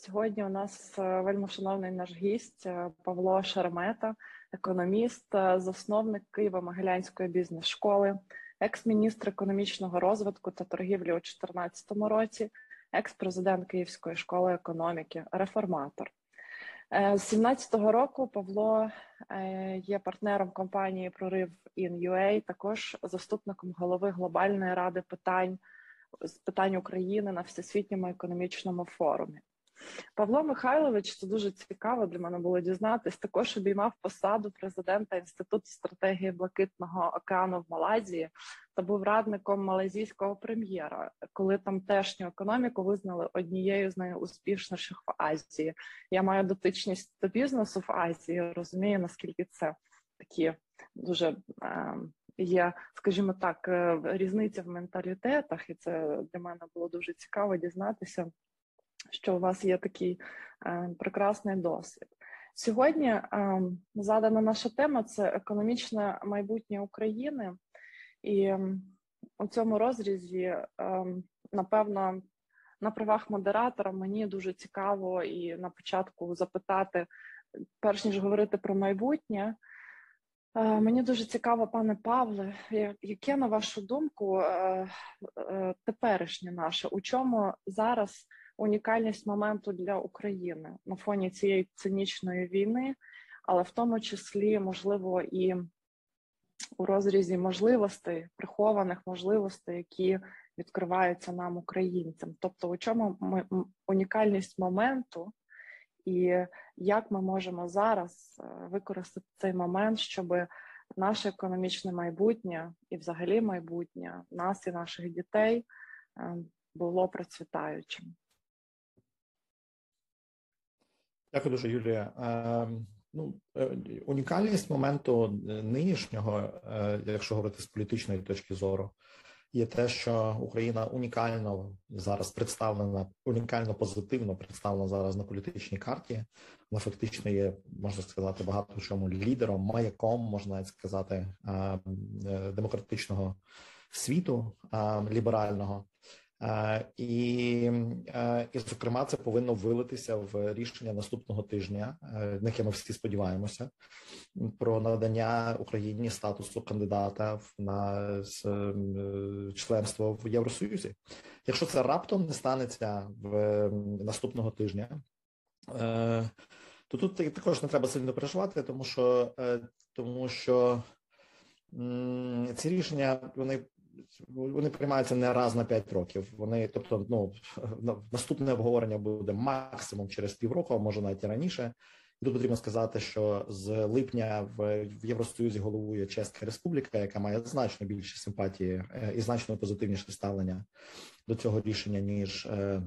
Сьогодні у нас е, вельми шановний наш гість е, Павло Шеремета, економіст, е, засновник Києво-Могилянської бізнес-школи, екс-міністр економічного розвитку та торгівлі у 2014 році, екс-президент Київської школи економіки, реформатор. З 17-го року Павло є партнером компанії Прорив Ін.UA, також заступником голови глобальної ради питань з питань України на всесвітньому економічному форумі. Павло Михайлович, це дуже цікаво для мене було дізнатись. Також обіймав посаду президента інституту стратегії Блакитного океану в Малайзії та був радником малайзійського прем'єра, коли тамтешню економіку визнали однією з найуспішніших в Азії. Я маю дотичність до бізнесу в Азії. Розумію наскільки це такі дуже е, є, скажімо так, е, різниця в менталітетах, і це для мене було дуже цікаво дізнатися що у вас є такий е, прекрасний досвід. Сьогодні е, задана наша тема це економічне майбутнє України, і у цьому розрізі, е, напевно, на правах модератора мені дуже цікаво і на початку запитати, перш ніж говорити про майбутнє. Е, мені дуже цікаво, пане Павле, яке на вашу думку е, е, теперішнє наше, у чому зараз унікальність моменту для України на фоні цієї цинічної війни, але в тому числі, можливо, і у розрізі можливостей, прихованих можливостей, які відкриваються нам, українцям. Тобто, у чому ми унікальність моменту, і як ми можемо зараз е, використати цей момент, щоб наше економічне майбутнє і, взагалі, майбутнє нас і наших дітей е, було процвітаючим. Дякую дуже, Юлія. Ем, ну, е, унікальність моменту нинішнього, е, якщо говорити з політичної точки зору, є те, що Україна унікально зараз представлена, унікально позитивно представлена зараз на політичній карті. Вона фактично є, можна сказати, багато в чому лідером, маяком, можна навіть сказати, ем, е, демократичного світу ем, ліберального. І, і, зокрема, це повинно вилитися в рішення наступного тижня, е, на яке ми всі сподіваємося, про надання Україні статусу кандидата на е, членство в Євросоюзі. Якщо це раптом не станеться в наступного тижня, е, то тут також не треба сильно переживати, тому що тому що ці рішення вони вони приймаються не раз на п'ять років. Вони, тобто, ну наступне обговорення буде максимум через півроку, а може навіть раніше. І тут потрібно сказати, що з липня в Євросоюзі головує Чеська Республіка, яка має значно більше симпатії е, і значно позитивніше ставлення до цього рішення ніж е,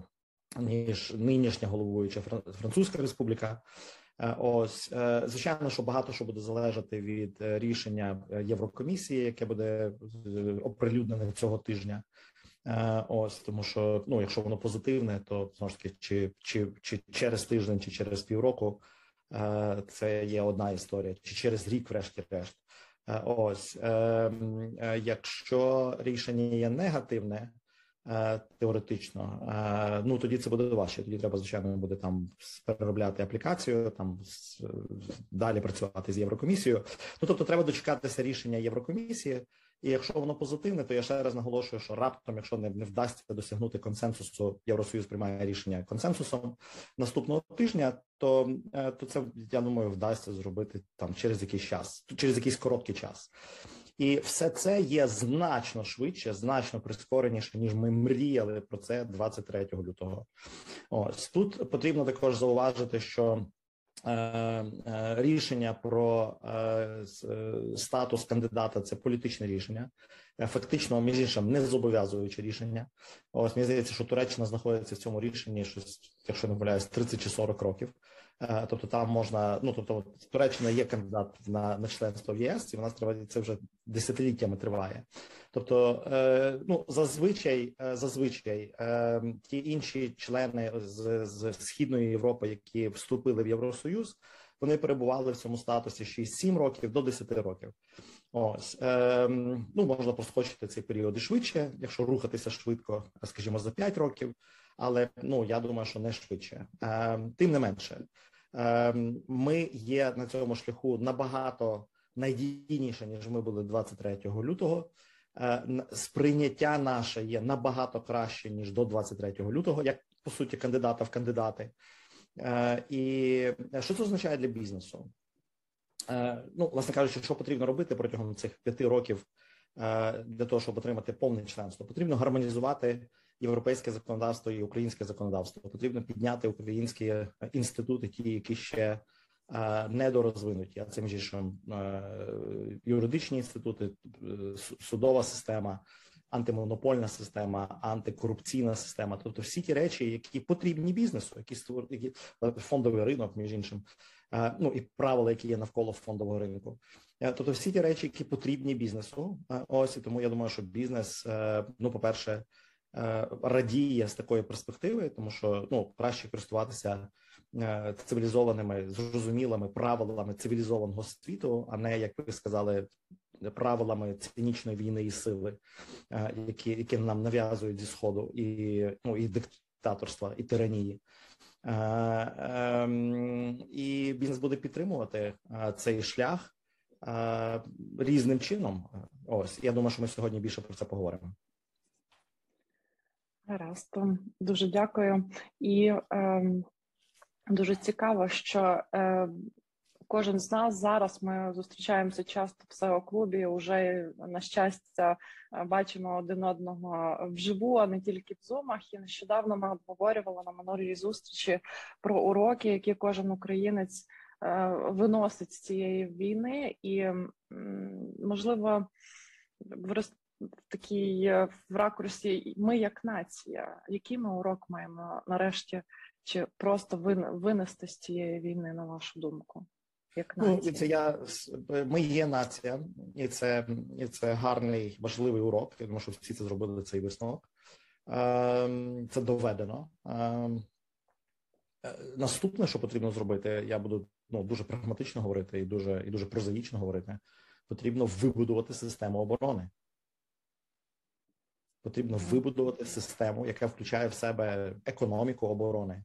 ніж нинішня головуюча Французька Республіка. Е, ось е, звичайно, що багато що буде залежати від е, рішення Єврокомісії, яке буде оприлюднене цього тижня. Ось тому, що ну, якщо воно позитивне, то знову ж таки, чи, чи, чи через тиждень, чи через півроку це є одна історія, чи через рік, врешті-решт. Ось якщо рішення є негативне, теоретично, е, ну тоді це буде важче. Тоді треба звичайно буде там переробляти аплікацію, там далі працювати з Єврокомісією. Ну тобто, треба дочекатися рішення Єврокомісії. І якщо воно позитивне, то я ще раз наголошую, що раптом, якщо не, не вдасться досягнути консенсусу, Євросоюз приймає рішення консенсусом наступного тижня, то е, то це я думаю вдасться зробити там через якийсь час, через якийсь короткий час. І все це є значно швидше, значно прискореніше, ніж ми мріяли про це 23 лютого. Ось тут потрібно також зауважити, що е, е, рішення про е, статус кандидата це політичне рішення, фактично між іншим не зобов'язуюче рішення. Ось мені здається, що Туреччина знаходиться в цьому рішенні щось, якщо не помиляюсь, 30 чи 40 років. Е, тобто там можна, ну тобто Туреччина є кандидат на на членство в єС, і вона триває це вже десятиліттями триває. Тобто, е, ну зазвичай, е, зазвичай е, ті інші члени з, з східної Європи, які вступили в Євросоюз, вони перебували в цьому статусі 6-7 років до 10 років. Ось е, ну можна проскочити цей період і швидше, якщо рухатися швидко, скажімо, за 5 років. Але ну я думаю, що не швидше. Е, Тим не менше, ми є на цьому шляху набагато найдійніше, ніж ми були 23 лютого. Е, сприйняття наше є набагато краще ніж до 23 лютого, як по суті кандидата в кандидати. Е, і що це означає для бізнесу? Е, ну, власне кажучи, що потрібно робити протягом цих п'яти років для того, щоб отримати повне членство, потрібно гармонізувати європейське законодавство і українське законодавство. Потрібно підняти українські інститути, ті, які ще недорозвинуті, а між іншим юридичні інститути, судова система, антимонопольна система, антикорупційна система, тобто всі ті речі, які потрібні бізнесу, які створюють фондовий ринок, між іншим, ну і правила, які є навколо фондового ринку. Тобто, всі ті речі, які потрібні бізнесу, ось і тому я думаю, що бізнес, ну, по перше, радіє з такої перспективи, тому що ну краще користуватися Е, цивілізованими зрозумілими правилами цивілізованого світу, а не як ви сказали, правилами цинічної війни і сили, е, які які нам нав'язують зі сходу, і ну і диктаторства, і тиранії. Е, ем, і бізнес буде підтримувати цей шлях різним чином. Ось я думаю, що ми сьогодні більше про це поговоримо. Гаразд, дуже дякую. І е, Дуже цікаво, що е, кожен з нас зараз ми зустрічаємося часто в seo клубі. Уже на щастя бачимо один одного вживу, а не тільки в зумах. І нещодавно ми обговорювали на минулій зустрічі про уроки, які кожен українець е, виносить з цієї війни, і можливо в такій в ракурсі ми як нація, який ми урок маємо нарешті чи просто винести з цієї війни, на вашу думку? Як ну, нація? Ну, це я ми є нація, і це і це гарний важливий урок. Я думаю, що всі це зробили цей висновок. Ем, це доведено. Ем, е, наступне, що потрібно зробити, я буду ну дуже прагматично говорити і дуже і дуже прозаїчно говорити. Потрібно вибудувати систему оборони. Потрібно вибудувати систему, яка включає в себе економіку оборони,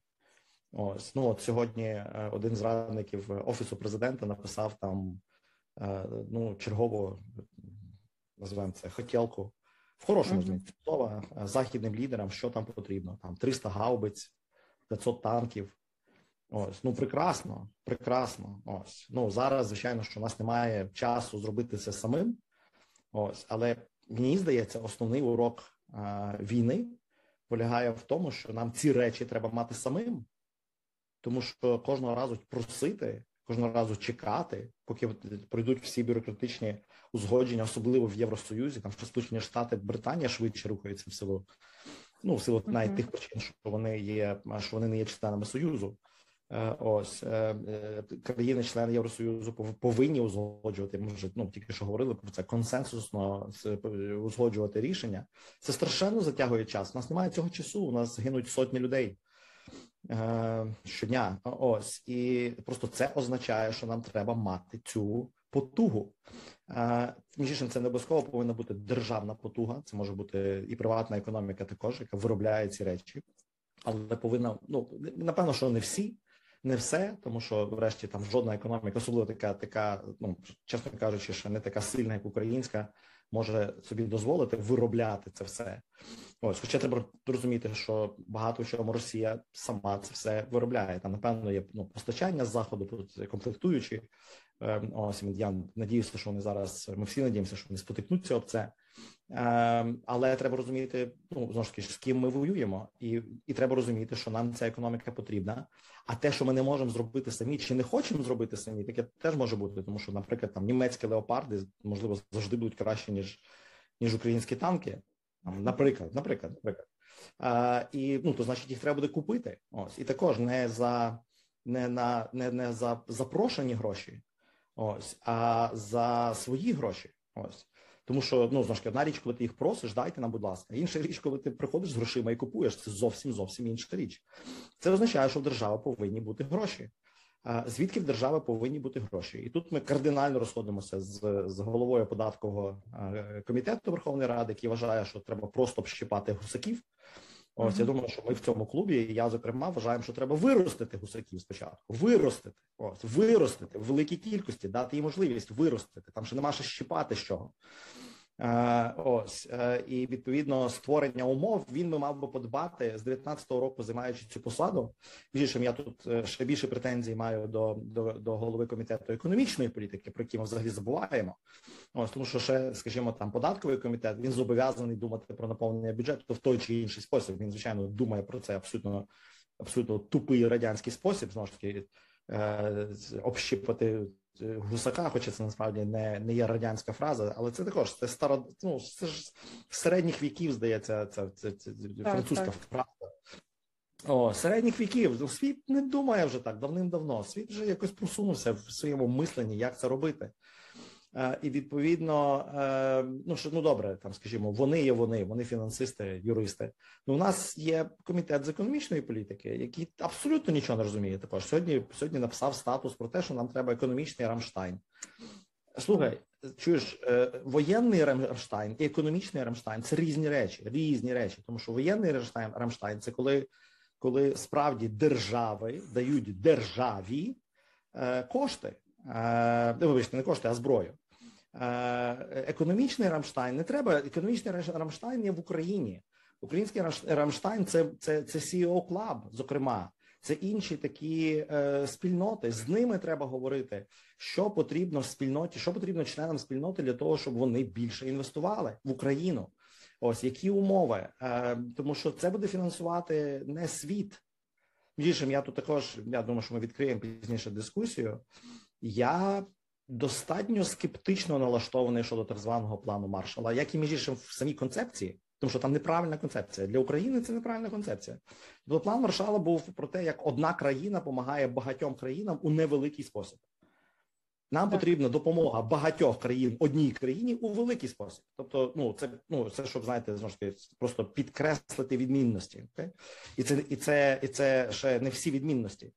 Ось ну от сьогодні е, один з радників офісу президента написав там е, ну чергову називаємо це хотілку в хорошому змісті слова е, західним лідерам, що там потрібно. Там 300 гаубиць, 500 танків. Ось ну прекрасно, прекрасно. Ось ну зараз, звичайно, що у нас немає часу зробити це самим. Ось, але мені здається, основний урок а, війни полягає в тому, що нам ці речі треба мати самим тому що кожного разу просити, кожного разу чекати, поки пройдуть всі бюрократичні узгодження, особливо в Євросоюзі, там що Сполучені Штати, Британія швидше рухаються в силу, ну в силу навіть тих причин, що вони є, що вони не є членами союзу. Е, ось е, е, країни-члени Євросоюзу повинні узгоджувати. Ми вже ну тільки що говорили про це консенсусно узгоджувати рішення. Це страшенно затягує час. У нас немає цього часу. У нас гинуть сотні людей. Щодня. Ось і просто це означає, що нам треба мати цю потугу. Між іншим, це не обов'язково повинна бути державна потуга. Це може бути і приватна економіка, також яка виробляє ці речі, але повинна ну напевно, що не всі. Не все, тому що, врешті, там жодна економіка, особливо така, така, ну чесно кажучи, ще не така сильна, як українська, може собі дозволити виробляти це все. Ось, хоча треба розуміти, що багато в чому Росія сама це все виробляє. Там, напевно, є ну, постачання з заходу, комплектуючі. Ем, ось я надіюся, що вони зараз. Ми всі надіємося, що вони спотикнуться об це. Ем, але треба розуміти, ну знову ж таки, з ким ми воюємо, і і треба розуміти, що нам ця економіка потрібна. А те, що ми не можемо зробити самі, чи не хочемо зробити самі, таке теж може бути, тому що, наприклад, там німецькі леопарди можливо завжди будуть краще ніж ніж українські танки. Наприклад, наприклад, наприклад. А, І ну то значить їх треба буде купити. Ось і також не за не на не, не за запрошені гроші, ось, а за свої гроші. Ось. Тому що ну знову ж одна річ, коли ти їх просиш, дайте нам, будь ласка. Інша річ, коли ти приходиш з грошима і купуєш, це зовсім зовсім інша річ. Це означає, що в держави повинні бути гроші. Звідки в держави повинні бути гроші, і тут ми кардинально розходимося з з головою податкового комітету Верховної Ради, який вважає, що треба просто общипати гусаків. Ось mm-hmm. я думаю, що ми в цьому клубі, і я зокрема вважаємо, що треба виростити гусаків спочатку. Виростити, ось виростити в великій кількості, дати їм можливість виростити. Там ще нема що щипати з чого. Е, ось е, і відповідно створення умов він би мав би подбати з 19-го року, займаючи цю посаду. Більше я тут е, ще більше претензій маю до, до до, голови комітету економічної політики, про які ми взагалі забуваємо. Ось тому, що ще, скажімо, там податковий комітет він зобов'язаний думати про наповнення бюджету в той чи інший спосіб. Він звичайно думає про це абсолютно абсолютно тупий радянський спосіб. Знову ж таки общипати гусака, хоча це насправді не не є радянська фраза, але це також це старо, ну, це ж середніх віків, здається, це це, це, це французька так. фраза. О, середніх віків. Ну, світ не думає вже так давним-давно. Світ вже якось просунувся в своєму мисленні, як це робити. Е, і відповідно, е, ну що ну добре, там скажімо, вони є вони, вони фінансисти, юристи. Ну, у нас є комітет з економічної політики, який абсолютно нічого не розуміє. Також сьогодні сьогодні написав статус про те, що нам треба економічний Рамштайн. Слухай, чуєш, е, воєнний Рамштайн і економічний Рамштайн це різні речі, різні речі, тому що воєнний Рамштайн Рамштайн це коли коли справді держави дають державі кошти. Вибачте, не кошти, а зброю. Е, економічний Рамштайн не треба. Економічний Рамштайн є в Україні. Український Рамштайн це це, це CEO Club, зокрема, це інші такі е, спільноти. З ними треба говорити, що потрібно в спільноті, що потрібно членам спільноти для того, щоб вони більше інвестували в Україну. Ось які умови, е, тому що це буде фінансувати не світ. Між іншим, я тут також я думаю, що ми відкриємо пізніше дискусію. Я достатньо скептично налаштований щодо так званого плану маршала, як і між іншим в самій концепції, тому що там неправильна концепція для України. Це неправильна концепція. Тобто план маршала був про те, як одна країна допомагає багатьом країнам у невеликий спосіб. Нам так. потрібна допомога багатьох країн одній країні у великий спосіб. Тобто, ну це ну це щоб знаєте, знову ж таки, просто підкреслити відмінності. Okay? І це і це і це ще не всі відмінності.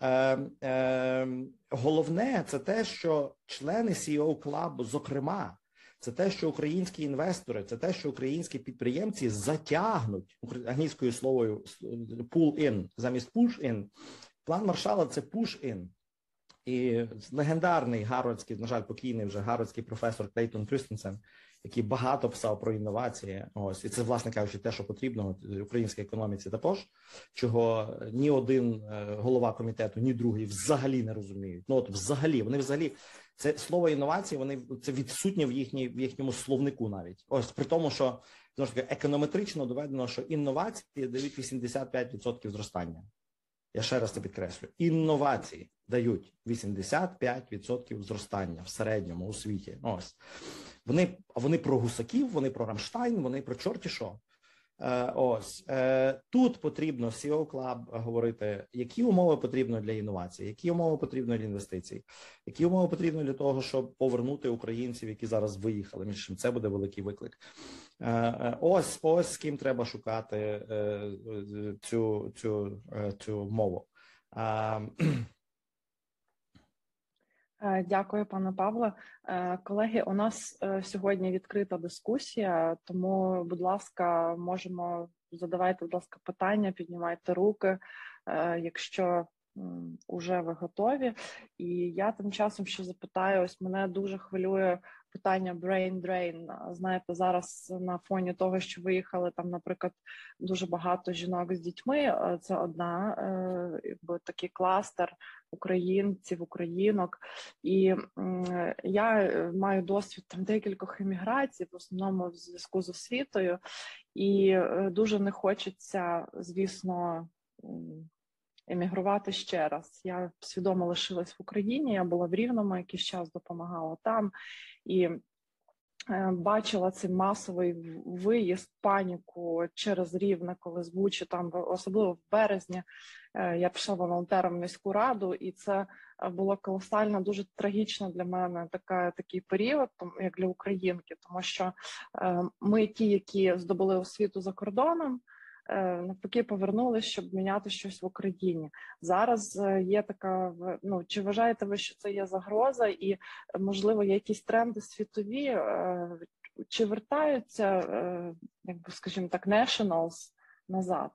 Е, е, Головне це те, що члени CEO Club, зокрема, це те, що українські інвестори, це те, що українські підприємці затягнуть англійською словою pull in замість push in. План маршала це push in. І легендарний гарвардський, на жаль, покійний вже гарвардський професор Клейтон Крістенсен який багато писав про інновації. Ось і це, власне кажучи, те, що потрібно українській економіці, також чого ні один е, голова комітету, ні другий взагалі не розуміють. Ну от взагалі, вони взагалі це слово інновації, вони це відсутнє в їхній в їхньому словнику, навіть ось при тому, що знову ж таки економетрично доведено, що інновації дають 85% зростання. Я ще раз це підкреслю. Інновації дають 85% зростання в середньому у світі. Ось вони вони про гусаків, вони про Рамштайн, вони про чорті що. Е, ось е, тут потрібно CEO Club говорити, які умови потрібно для інновацій, які умови потрібно для інвестицій, які умови потрібно для того, щоб повернути українців, які зараз виїхали. Між чим це буде великий виклик. Е, ось ось з ким треба шукати цю цю цю мову. Е, дякую, пане Павло. Е, колеги, у нас е, сьогодні відкрита дискусія, тому, будь ласка, можемо задавайте, будь ласка, питання, піднімайте руки, якщо вже ви готові. І я тим часом ще запитаю: ось мене дуже хвилює питання brain drain. Знаєте, зараз на фоні того, що виїхали там, наприклад, дуже багато жінок з дітьми. Це одна якби такий кластер українців, українок, і я маю досвід там декількох еміграцій, в основному в зв'язку з освітою, і е, дуже не хочеться, звісно емігрувати ще раз. Я свідомо лишилась в Україні. Я була в Рівному, якийсь час допомагала там і. Е, бачила цей масовий виїзд, паніку через рівне, коли звучить там, особливо в березні. Е, я пішла волонтером в міську раду, і це е, було колосально, дуже трагічно для мене така такий період, як для українки, тому що ми ті, які здобули освіту за кордоном. Навпаки повернулись, щоб міняти щось в Україні. Зараз є така ну чи вважаєте ви, що це є загроза, і можливо є якісь тренди світові, чи вертаються, якби скажімо так, nationals назад?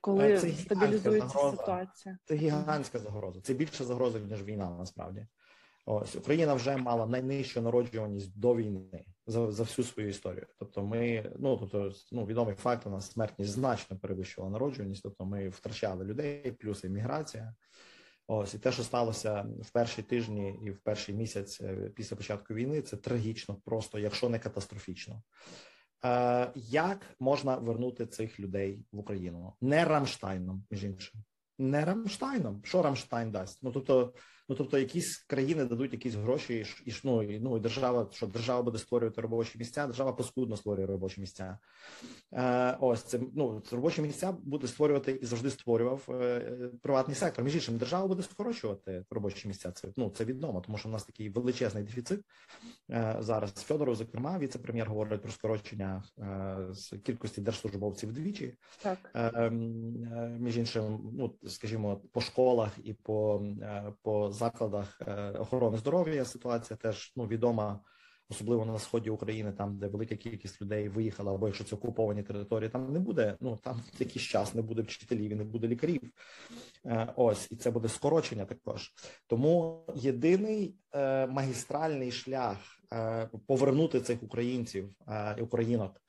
Коли це стабілізується ситуація, це гігантська загроза. Це більше загроза ніж війна. Насправді, ось Україна вже мала найнижчу народжуваність до війни за за всю свою історію. Тобто, ми ну тобто, ну відомий факт, у нас смертність значно перевищувала народжуваність. Тобто, ми втрачали людей, плюс імміграція. Ось і те, що сталося в перші тижні і в перший місяць е, після початку війни, це трагічно, просто якщо не катастрофічно. Е, як можна вернути цих людей в Україну? Не Рамштайном, між іншим, не Рамштайном. Що Рамштайн дасть? Ну тобто, Ну тобто, якісь країни дадуть якісь гроші, і ну, і, ну і держава, що держава буде створювати робочі місця, держава поскудно створює робочі місця. Е, Ось це ну робочі місця буде створювати і завжди створював е, приватний сектор. Між іншим, держава буде скорочувати робочі місця. Це ну це відомо, тому що в нас такий величезний дефіцит е, зараз. Федоров, зокрема, віце-прем'єр говорить про скорочення е, з кількості держслужбовців вдвічі. Так е, е, між іншим, ну скажімо, по школах і по, е, по закладах е, охорони здоров'я ситуація теж ну відома, особливо на сході України, там де велика кількість людей виїхала, або якщо це окуповані території, там не буде. Ну там якийсь час не буде вчителів і не буде лікарів. Е, ось і це буде скорочення. Також тому єдиний е, магістральний шлях повернути цих українців і українок.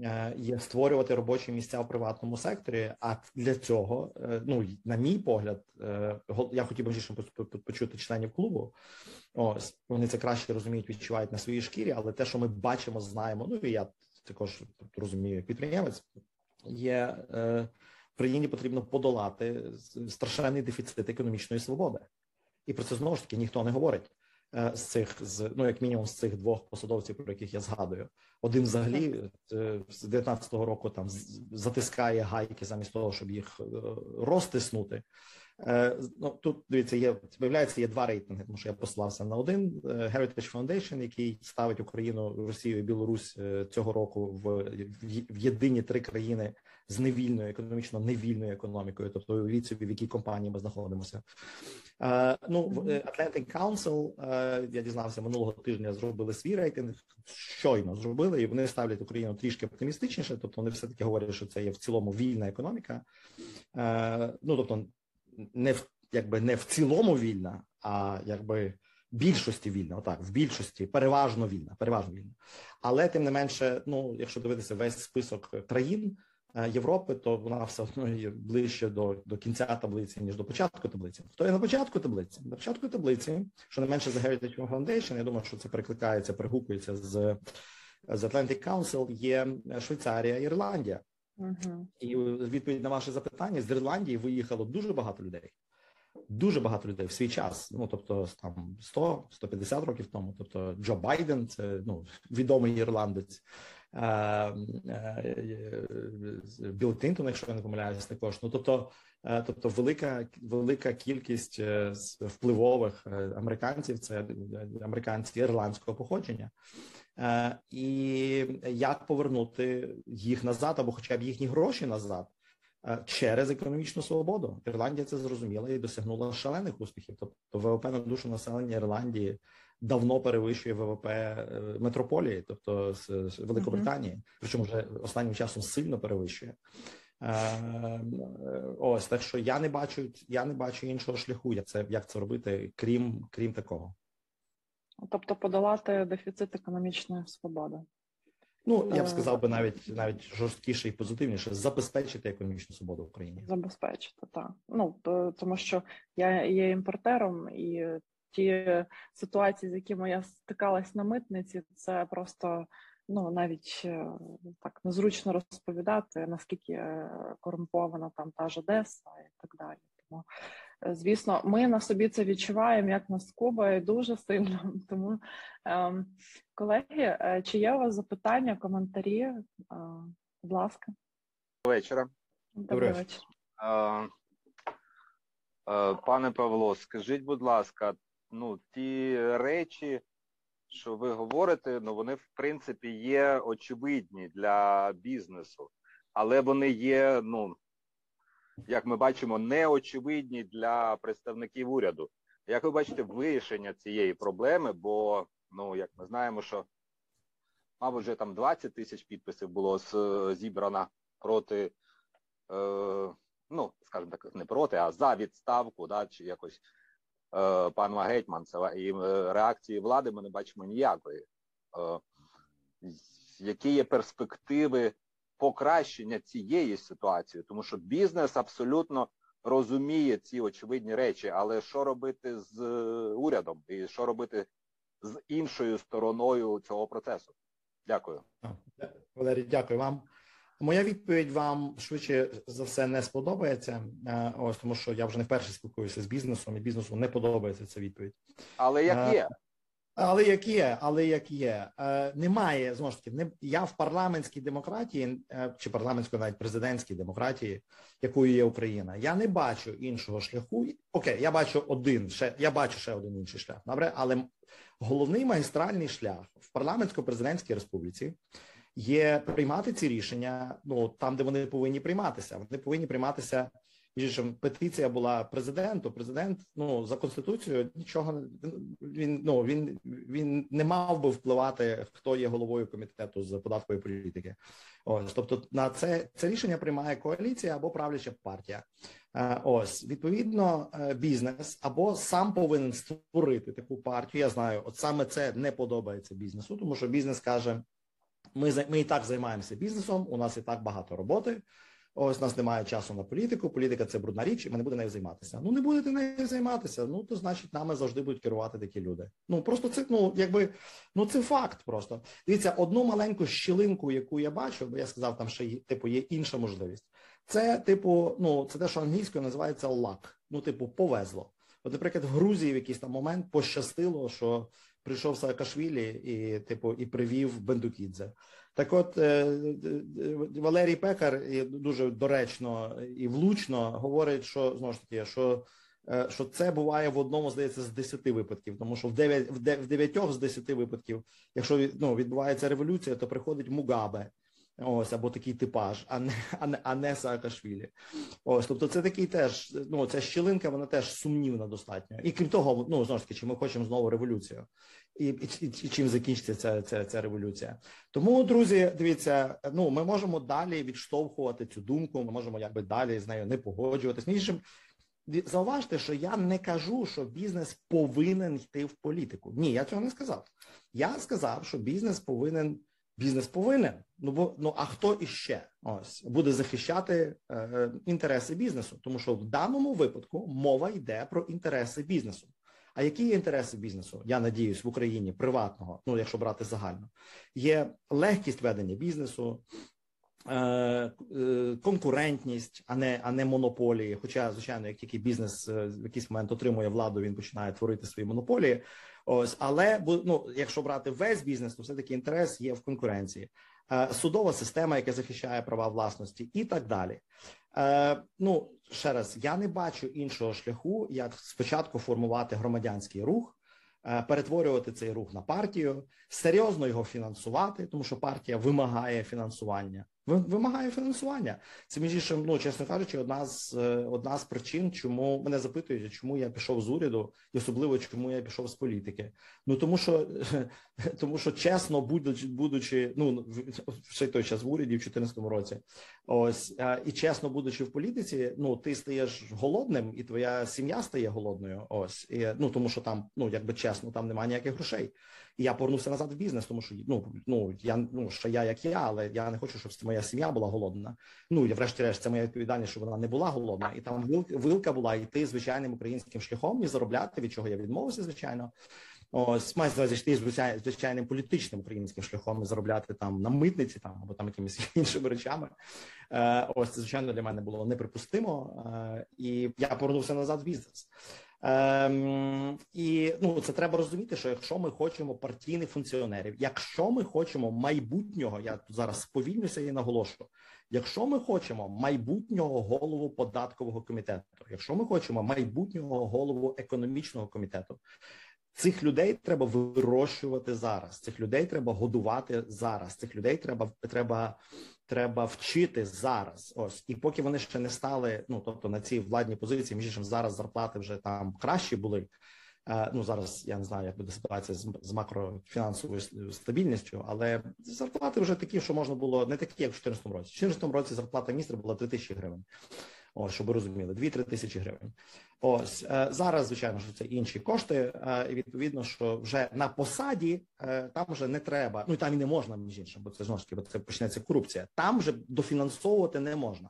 Е, є створювати робочі місця в приватному секторі. А для цього, е, ну на мій погляд, е, я хотів би більше почути членів клубу. Ось вони це краще розуміють, відчувають на своїй шкірі, але те, що ми бачимо, знаємо. Ну і я також розумію, як підприємець є в країні потрібно подолати страшенний дефіцит економічної свободи, і про це знову ж таки ніхто не говорить. Е, з цих з ну як мінімум з цих двох посадовців, про яких я згадую, один взагалі е, з 19-го року там затискає гайки замість того, щоб їх е, розтиснути. Ну тут дивіться, є виявляється, є два рейтинги. Тому що я послався на один Heritage Foundation, який ставить Україну, Росію і Білорусь цього року в в єдині три країни з невільною економічно невільною економікою, тобто уявіть собі, в якій компанії ми знаходимося. Е, ну в е, Atlantic Council, е, я дізнався минулого тижня. Зробили свій рейтинг. Щойно зробили, і вони ставлять Україну трішки оптимістичніше. Тобто, вони все таки говорять, що це є в цілому вільна економіка. Ну тобто, не в якби не в цілому вільна, а якби. Більшості вільна, отак, в більшості переважно вільна, переважно вільна. Але тим не менше, ну якщо дивитися весь список країн, Е, Європи, то вона все одно є ближче до до кінця таблиці, ніж до початку таблиці. Хто є на початку таблиці? На початку таблиці, що не менше за Heritage Foundation, я думаю, що це перекликається, перегукується з з Atlantic Council, є Швейцарія, Ірландія. Uh-huh. І відповідь на ваше запитання з Ірландії виїхало дуже багато людей. Дуже багато людей в свій час. Ну тобто, там 100-150 років тому. Тобто, Джо Байден, це ну відомий ірландець. Білл Клінтон, якщо я не помиляюсь, також. Ну тобто, е, тобто, велика велика кількість е, впливових е, американців це американці ірландського походження, і як повернути їх назад, або хоча б їхні гроші назад. Через економічну свободу Ірландія це зрозуміла і досягнула шалених успіхів. Тобто ВВП на душу населення Ірландії давно перевищує ВВП е, метрополії, тобто з Великобританії, причому вже останнім часом сильно перевищує. Е, ось так що я не бачу, я не бачу іншого шляху, як це як це робити, крім крім такого. Тобто подолати дефіцит економічної свободи. Ну я б е, сказав би навіть навіть жорсткіше і позитивніше забезпечити економічну свободу в Україні. Забезпечити так. Ну тому що я є імпортером, і ті ситуації, з якими я стикалась на митниці, це просто ну навіть е, так незручно розповідати, наскільки е, корумпована там та ж Одеса і так далі. Тому, е, звісно, ми на собі це відчуваємо як на Куба дуже сильно. Тому, ем, колеги, чи є у вас запитання, коментарі? Будь ласка. Вечора. Добрий вечір. Пане Павло, скажіть, будь ласка, ну, ті речі, що ви говорите, ну вони в принципі є очевидні для бізнесу. але вони є, ну як ми бачимо, неочевидні для представників уряду. Як ви бачите, вирішення цієї проблеми, бо ну як ми знаємо, що мабуть вже там 20 тисяч підписів було зібрано проти, е, ну скажімо так, не проти, а за відставку, да, чи якось пана Гетьманцева, і е, реакції влади ми не бачимо ніякої. Е, які є перспективи покращення цієї ситуації, тому що бізнес абсолютно розуміє ці очевидні речі, але що робити з е, урядом і що робити з іншою стороною цього процесу? Дякую, Валерій. Дякую вам. Моя відповідь вам швидше за все не сподобається. Е, ось тому, що я вже не вперше спілкуюся з бізнесом, і бізнесу не подобається ця відповідь. Але як е, є? Але як є, але як є, е, немає знову ж таки, не я в парламентській демократії е, чи парламентської навіть президентській демократії, якою є Україна. Я не бачу іншого шляху. Окей, я бачу один ще я бачу ще один інший шлях. Добре, але головний магістральний шлях в парламентсько-президентській республіці є приймати ці рішення. Ну там, де вони повинні прийматися. Вони повинні прийматися між петиція була президенту. Президент ну за конституцією нічого він ну він він не мав би впливати, хто є головою комітету з податкової політики. Ось тобто на це це рішення приймає коаліція або правляча партія. Е, ось відповідно, е, бізнес або сам повинен створити таку партію. Я знаю, от саме це не подобається бізнесу, тому що бізнес каже: ми ми і так займаємося бізнесом. У нас і так багато роботи. Ось у нас немає часу на політику. Політика це брудна річ, і ми не будемо нею займатися. Ну не будете нею займатися. Ну то значить нами завжди будуть керувати такі люди. Ну просто це ну якби ну це факт. Просто дивіться, одну маленьку щілинку, яку я бачу, бо я сказав, там ще типу є інша можливість. Це типу, ну це те, що англійською називається лак. Ну, типу, повезло. От, наприклад, в Грузії в якийсь там момент пощастило, що прийшов Саакашвілі і типу і привів Бендукідзе. Так, от е, е, Валерій Пекар дуже доречно і влучно говорить, що знову ж таки, що е, що це буває в одному, здається, з десяти випадків, тому що в дев'ять в дев'ятьох з десяти випадків, якщо ну, відбувається революція, то приходить Мугабе. Ось або такий типаж, а не а не, а не Саакашвілі. Ось, тобто, це такий теж. Ну ця щілинка, вона теж сумнівна достатньо. І крім того, ну знову ж таки, чи ми хочемо знову революцію, і і, і, і чим закінчиться ця, ця ця революція? Тому, друзі, дивіться, ну ми можемо далі відштовхувати цю думку. Ми можемо якби далі з нею не погоджуватись. Між іншим, зауважте, що я не кажу, що бізнес повинен йти в політику. Ні, я цього не сказав. Я сказав, що бізнес повинен. Бізнес повинен. Ну бо ну а хто іще ось буде захищати е, інтереси бізнесу? Тому що в даному випадку мова йде про інтереси бізнесу. А які є інтереси бізнесу? Я надіюсь, в Україні приватного, ну якщо брати загально, є легкість ведення бізнесу, е, е, конкурентність, а не а не монополії. Хоча, звичайно, як тільки бізнес е, в якийсь момент отримує владу, він починає творити свої монополії. Ось, але ну, якщо брати весь бізнес, то все таки інтерес є в конкуренції, е, судова система, яка захищає права власності, і так далі. Е, ну ще раз, я не бачу іншого шляху, як спочатку формувати громадянський рух, е, перетворювати цей рух на партію, серйозно його фінансувати, тому що партія вимагає фінансування вимагає фінансування. Це між іншим, ну чесно кажучи, одна з е, одна з причин, чому мене запитують, чому я пішов з уряду, і особливо чому я пішов з політики. Ну тому що тому що чесно, будучи, будучи ну ще той час в уряді в 2014 році, ось і чесно, будучи в політиці, ну ти стаєш голодним, і твоя сім'я стає голодною. Ось і ну тому, що там ну якби чесно, там немає ніяких грошей. І я повернувся назад в бізнес, тому що ну ну я ну що я як я, але я не хочу, щоб моя сім'я була голодна. Ну і врешті-решт, це моя відповідальність, щоб вона не була голодна. І там вилка була йти звичайним українським шляхом і заробляти, від чого я відмовився, звичайно. Ось маю на йти звичайним політичним українським шляхом заробляти там на митниці, там або там якимись іншими речами. Е, Ось це звичайно для мене було неприпустимо, е, і я повернувся назад в бізнес. Ем, І ну це треба розуміти, що якщо ми хочемо партійних функціонерів, якщо ми хочемо майбутнього, я тут зараз сповільнюся і наголошую, якщо ми хочемо майбутнього голову податкового комітету, якщо ми хочемо майбутнього голову економічного комітету, Цих людей треба вирощувати зараз. Цих людей треба годувати зараз. Цих людей треба треба треба вчити зараз. Ось і поки вони ще не стали. Ну тобто на цій владній позиції, між іншим, зараз зарплати вже там кращі були. Е, ну зараз я не знаю, як буде ситуація з, з макрофінансовою стабільністю, але зарплати вже такі, що можна було не такі, як в 2014 році. В 2014 році зарплата міністра була 3 тисячі гривень. Ось, щоб ви розуміли, 2-3 тисячі гривень. Ось е, зараз, звичайно, що це інші кошти. Е, і Відповідно, що вже на посаді там вже не треба. Ну і там і не можна між іншим, бо це ж таки, бо це почнеться корупція. Там вже дофінансовувати не можна.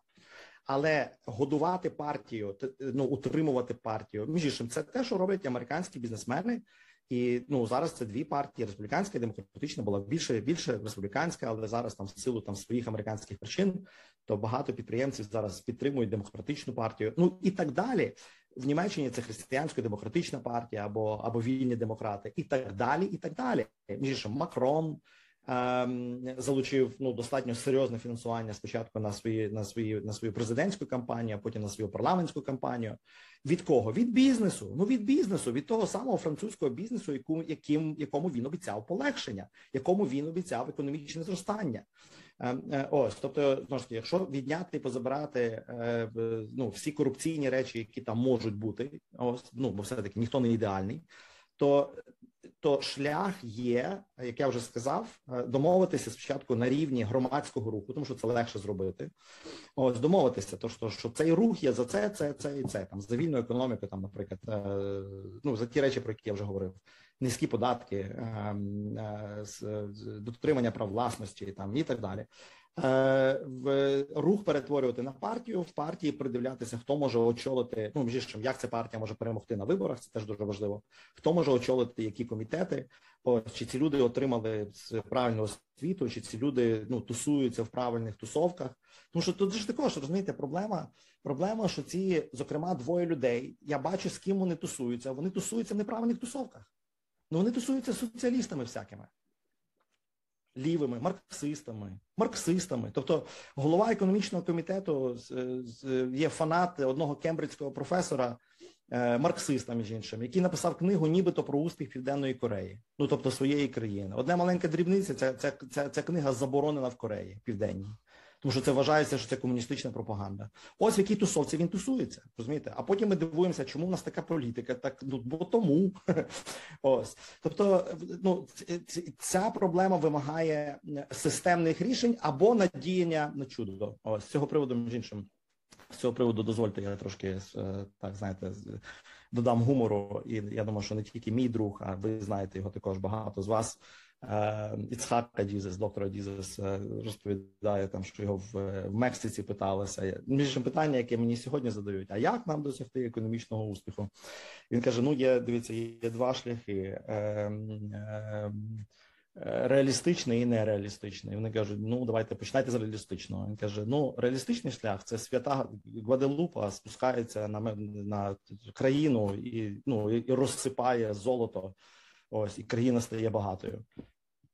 Але годувати партію, ну утримувати партію, між іншим, це те, що роблять американські бізнесмени. І ну зараз це дві партії: республіканська і демократична була більше більше республіканська, але зараз там в силу там своїх американських причин, то багато підприємців зараз підтримують демократичну партію. Ну і так далі. В Німеччині це християнсько-демократична партія або або вільні демократи, і так далі, і так далі. Між Макрон залучив ну достатньо серйозне фінансування спочатку на свої на свої на свою президентську кампанію, а потім на свою парламентську кампанію. Від кого? Від бізнесу. Ну від бізнесу, від того самого французького бізнесу, яку яким якому він обіцяв полегшення, якому він обіцяв економічне зростання. Ем, е, ось, тобто, знову ж таки, якщо відняти і позабирати е, ну всі корупційні речі, які там можуть бути, ось ну бо все таки ніхто не ідеальний, то то шлях є, як я вже сказав, е, домовитися спочатку на рівні громадського руху, тому що це легше зробити. Ось домовитися, то що, що цей рух є за це, це, це і це там за вільну економіку, там, наприклад, е, ну за ті речі, про які я вже говорив. Низькі податки, ем, е, дотримання прав власності там і так далі. Е, в рух перетворювати на партію в партії придивлятися, хто може очолити. Ну між як ця партія може перемогти на виборах. Це теж дуже важливо. Хто може очолити які комітети? чи ці люди отримали правильну освіту, чи ці люди ну тусуються в правильних тусовках? Тому що тут ж також розумієте, проблема. Проблема, що ці, зокрема, двоє людей. Я бачу, з ким вони тусуються. Вони тусуються в неправильних тусовках. Ну вони тусуються з соціалістами всякими лівими, марксистами, марксистами. Тобто голова економічного комітету є фанат одного кембриджського професора, е, марксиста, між іншим, який написав книгу нібито про успіх Південної Кореї, ну тобто своєї країни. Одна маленька дрібниця, ця, ця, ця, ця книга заборонена в Кореї Південній тому що це вважається, що це комуністична пропаганда. Ось в якій тусовці він тусується, розумієте? А потім ми дивуємося, чому в нас така політика, так ну бо тому. Ось. Тобто, ну ця проблема вимагає системних рішень або надіяння на чудо. Ось з цього приводу, між іншим, з цього приводу дозвольте, я трошки е, так знаєте. Додам гумору, і я думаю, що не тільки мій друг, а ви знаєте його також багато з вас. Е, Іцхак Адізес, доктор Адізес, е, розповідає там, що його в, в Мексиці питалися. Між питання, яке мені сьогодні задають: а як нам досягти економічного успіху? Він каже: Ну, є дивіться, є два шляхи. Е, е, Реалістичний і нереалістичний. Вони кажуть, ну давайте починайте з реалістичного. Він каже: ну реалістичний шлях це свята Гваделупа спускається на на країну і ну і розсипає золото. Ось і країна стає багатою.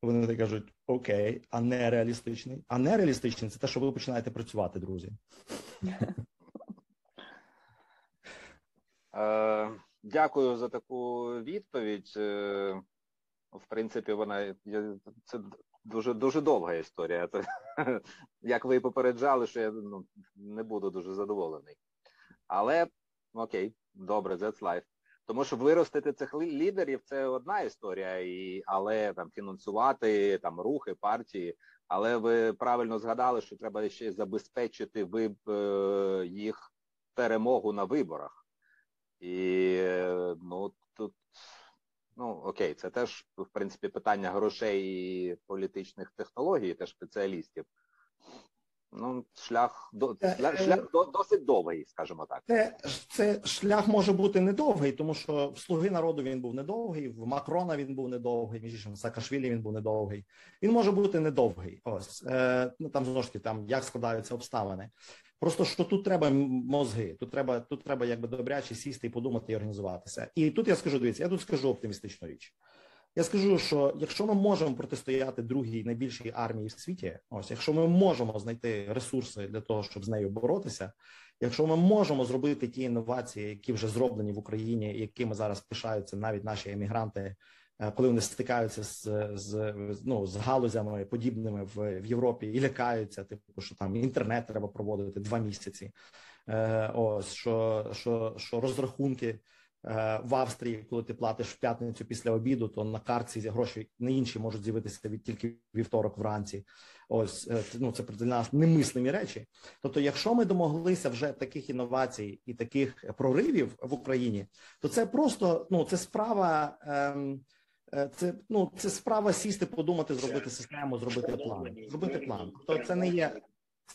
Вони кажуть: окей, а не реалістичний. А нереалістичний це те, що ви починаєте працювати, друзі. Е, дякую за таку відповідь. Е, в принципі, вона це дуже дуже довга історія. Як ви попереджали, що я ну, не буду дуже задоволений. Але окей, добре, that's life. Тому що виростити цих лідерів це одна історія, і але там фінансувати там рухи, партії. Але ви правильно згадали, що треба ще забезпечити виб е, їх перемогу на виборах. І ну тут ну окей, це теж в принципі питання грошей і політичних технологій, теж спеціалістів. Ну, шлях до е, шлях, шлях до, досить довгий, скажімо так. Це це шлях може бути недовгий, тому що в слуги народу він був недовгий, в Макрона він був недовгий, між іншим, в Саакашвілі він був недовгий. Він може бути недовгий. Ось е, ну там знову ж таки, там як складаються обставини. Просто що тут треба мозги, тут треба, тут треба якби добряче сісти і подумати і організуватися. І тут я скажу, дивіться, я тут скажу оптимістичну річ. Я скажу, що якщо ми можемо протистояти другій найбільшій армії в світі, ось якщо ми можемо знайти ресурси для того, щоб з нею боротися, Якщо ми можемо зробити ті інновації, які вже зроблені в Україні, якими зараз пишаються навіть наші емігранти, е, коли вони стикаються з з, ну, з галузями подібними в, в Європі і лякаються, типу, що там інтернет треба проводити два місяці. Е, ось що, що, що розрахунки. Е, в Австрії, коли ти платиш в п'ятницю після обіду, то на картці гроші не інші можуть з'явитися від тільки вівторок вранці. Ось е, ну це для нас немислимі речі. Тобто, якщо ми домоглися вже таких інновацій і таких проривів в Україні, то це просто ну це справа. Ем, е, це ну це справа сісти, подумати, зробити систему, зробити план. Зробити план. Тобто це не є.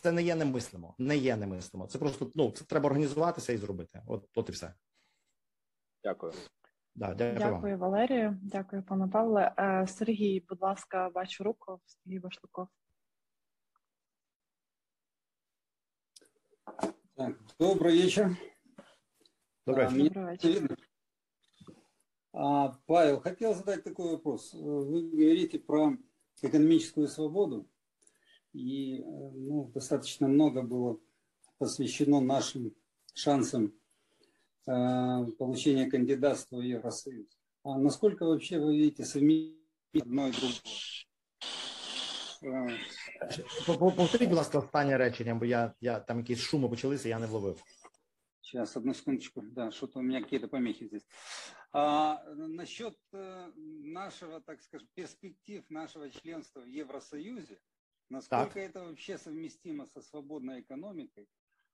Це не є немислимо, не є немислимо. Це просто ну це треба організуватися і зробити. От, от і все. Дякую. Да, дякую, дякую Валерію. Дякую, пане Павле. Е, Сергій, будь ласка, бачу руку. Сергій Башлуков. Так, добрый вечер. Добрый а, вечер. Добрый вечер. А, Павел, хотел задать такой вопрос. Вы говорите про экономическую свободу, и ну, достаточно много было посвящено нашим шансам э, получения кандидатства в Евросоюз. А насколько вообще вы видите совместить одно и другое? Повторіть, будь ласка, останнє речення, бо я, я там якісь шуми почалися, я не вловив. Сейчас, одну секундочку. Да, что-то у меня какие-то помехи здесь. А, насчет э, нашего, так скажем, перспектив нашего членства в Евросоюзе, насколько так. это вообще совместимо со свободной экономикой,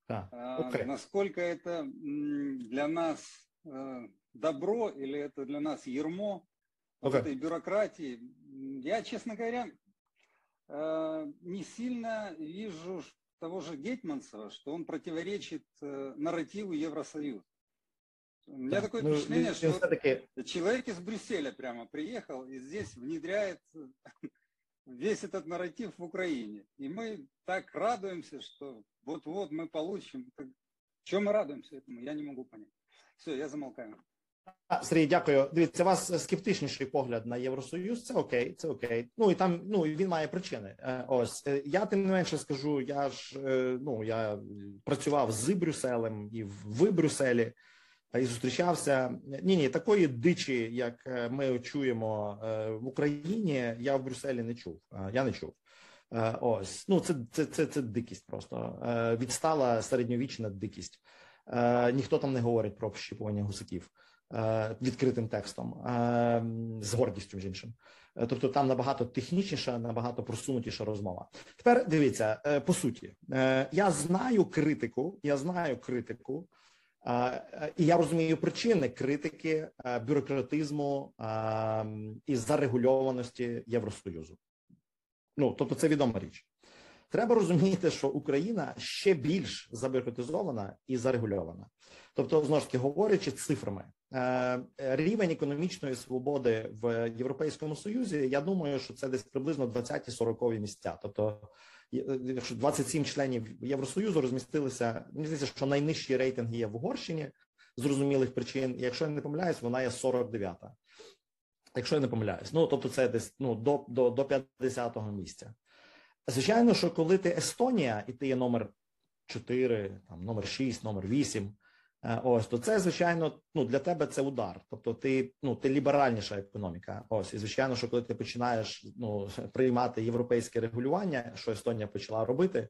да. а, okay. насколько это для нас э, добро или это для нас ермо okay. этой бюрократии. Я, честно говоря, Э, не сильно вижу того же Гетманцева, что он противоречит э, нарративу Евросоюза. У меня так, такое ну, впечатление, что таки... человек из Брюсселя прямо приехал и здесь внедряет весь этот нарратив в Украине. И мы так радуемся, что вот-вот мы получим. Чем мы радуемся этому, я не могу понять. Все, я замолкаю. Сергій, дякую. Дивіться, у вас скептичніший погляд на Євросоюз. Це окей, це окей. Ну і там ну він має причини. Е, ось е, я тим не менше скажу. Я ж е, ну я працював з Брюсселем і в Брюсселі і зустрічався. Ні, ні, такої дичі, як ми чуємо в Україні. Я в Брюсселі не чув. Я не чув. Ось ну це це це, це дикість. Просто відстала середньовічна дикість. Ніхто там не говорить про общіпування гусаків. Е, відкритим текстом е, з гордістю між іншим. Е, тобто там набагато технічніша, набагато просунутіша розмова. Тепер дивіться по суті, я знаю критику, я знаю критику, і я розумію причини критики бюрократизму і зарегульованості Євросоюзу. Ну тобто, це відома річ. Треба розуміти, що Україна ще більш забюрократизована і зарегульована. Тобто, знову ж таки говорячи цифрами, рівень економічної свободи в Європейському Союзі, я думаю, що це десь приблизно 20-40 місця. Тобто, якщо 27 членів Євросоюзу розмістилися, мені здається, що найнижчі рейтинги є в Угорщині з зрозумілих причин. Якщо я не помиляюсь, вона є 49-та. Якщо я не помиляюсь, ну тобто це десь ну до до, до 50-го місця. Звичайно, що коли ти Естонія і ти є номер 4, там номер 6, номер 8, Е, ось то це звичайно ну для тебе це удар. Тобто, ти ну ти ліберальніша економіка. Ось і звичайно, що коли ти починаєш ну приймати європейське регулювання, що Естонія почала робити,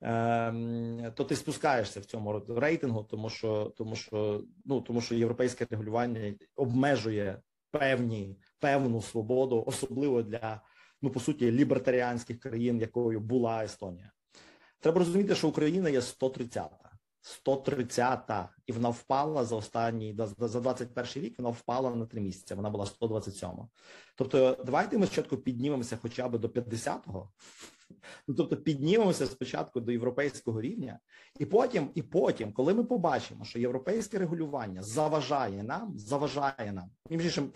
ем, то ти спускаєшся в цьому рейтингу, тому що тому що ну тому що європейське регулювання обмежує певні певну свободу, особливо для ну по суті лібертаріанських країн, якою була Естонія. Треба розуміти, що Україна є 130-та. 130-та, і вона впала за останній за 21 рік. Вона впала на три місяці. Вона була 127-ма. Тобто, давайте ми спочатку піднімемося, хоча б до 50-го. Ну, тобто, піднімемося спочатку до європейського рівня, і потім, і потім, коли ми побачимо, що європейське регулювання заважає нам, заважає нам, між іншим,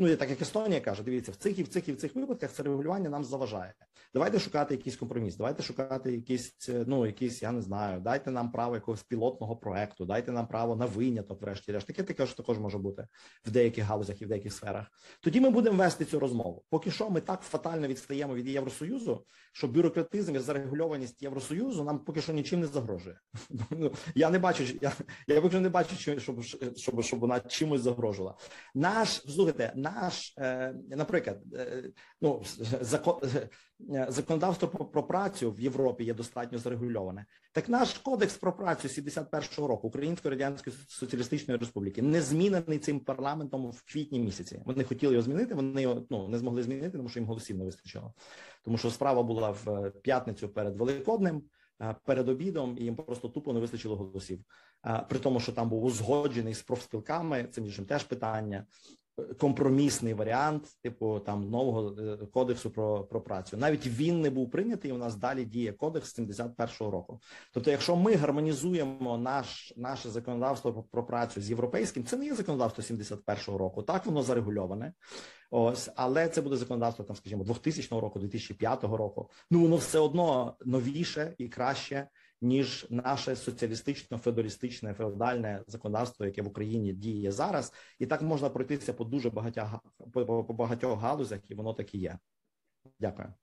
Ну і так як Естонія каже, дивіться, в цих і в цих і в цих випадках це регулювання нам заважає. Давайте шукати якийсь компроміс, давайте шукати якісь, е, ну якісь, я не знаю, дайте нам право якогось пілотного проекту, дайте нам право на виняток, врешті-решт. Таке таке ж також може бути в деяких галузях і в деяких сферах. Тоді ми будемо вести цю розмову. Поки що ми так фатально відстаємо від Євросоюзу, що бюрократизм і зарегульованість Євросоюзу нам поки що нічим не загрожує. Ну, я не бачу, я я поки не бачу, щоб щоб, щоб вона чимось загрожувала. Наш слухайте, наш, е, наприклад, е, ну закон законодавство про, працю в Європі є достатньо зарегульоване. Так наш кодекс про працю 71-го року Української радянської соціалістичної республіки не змінений цим парламентом в квітні місяці. Вони хотіли його змінити. Вони ну не змогли змінити, тому що їм голосів не вистачило. Тому що справа була в е, п'ятницю перед Великоднем. Перед обідом і їм просто тупо не вистачило голосів, при тому, що там був узгоджений з профспілками, це між теж питання компромісний варіант, типу там нового е, кодексу про про працю. Навіть він не був прийнятий. У нас далі діє кодекс 71-го року. Тобто, якщо ми гармонізуємо наш наше законодавство про, про працю з європейським, це не є законодавство 71-го року. Так воно зарегульоване. Ось, але це буде законодавство там, скажімо, 2000 року, 2005 року. Ну воно все одно новіше і краще ніж наше соціалістично феодалістичне феодальне законодавство, яке в Україні діє зараз, і так можна пройтися по дуже багатьох по, по багатьох галузях, і воно так і є. Дякую.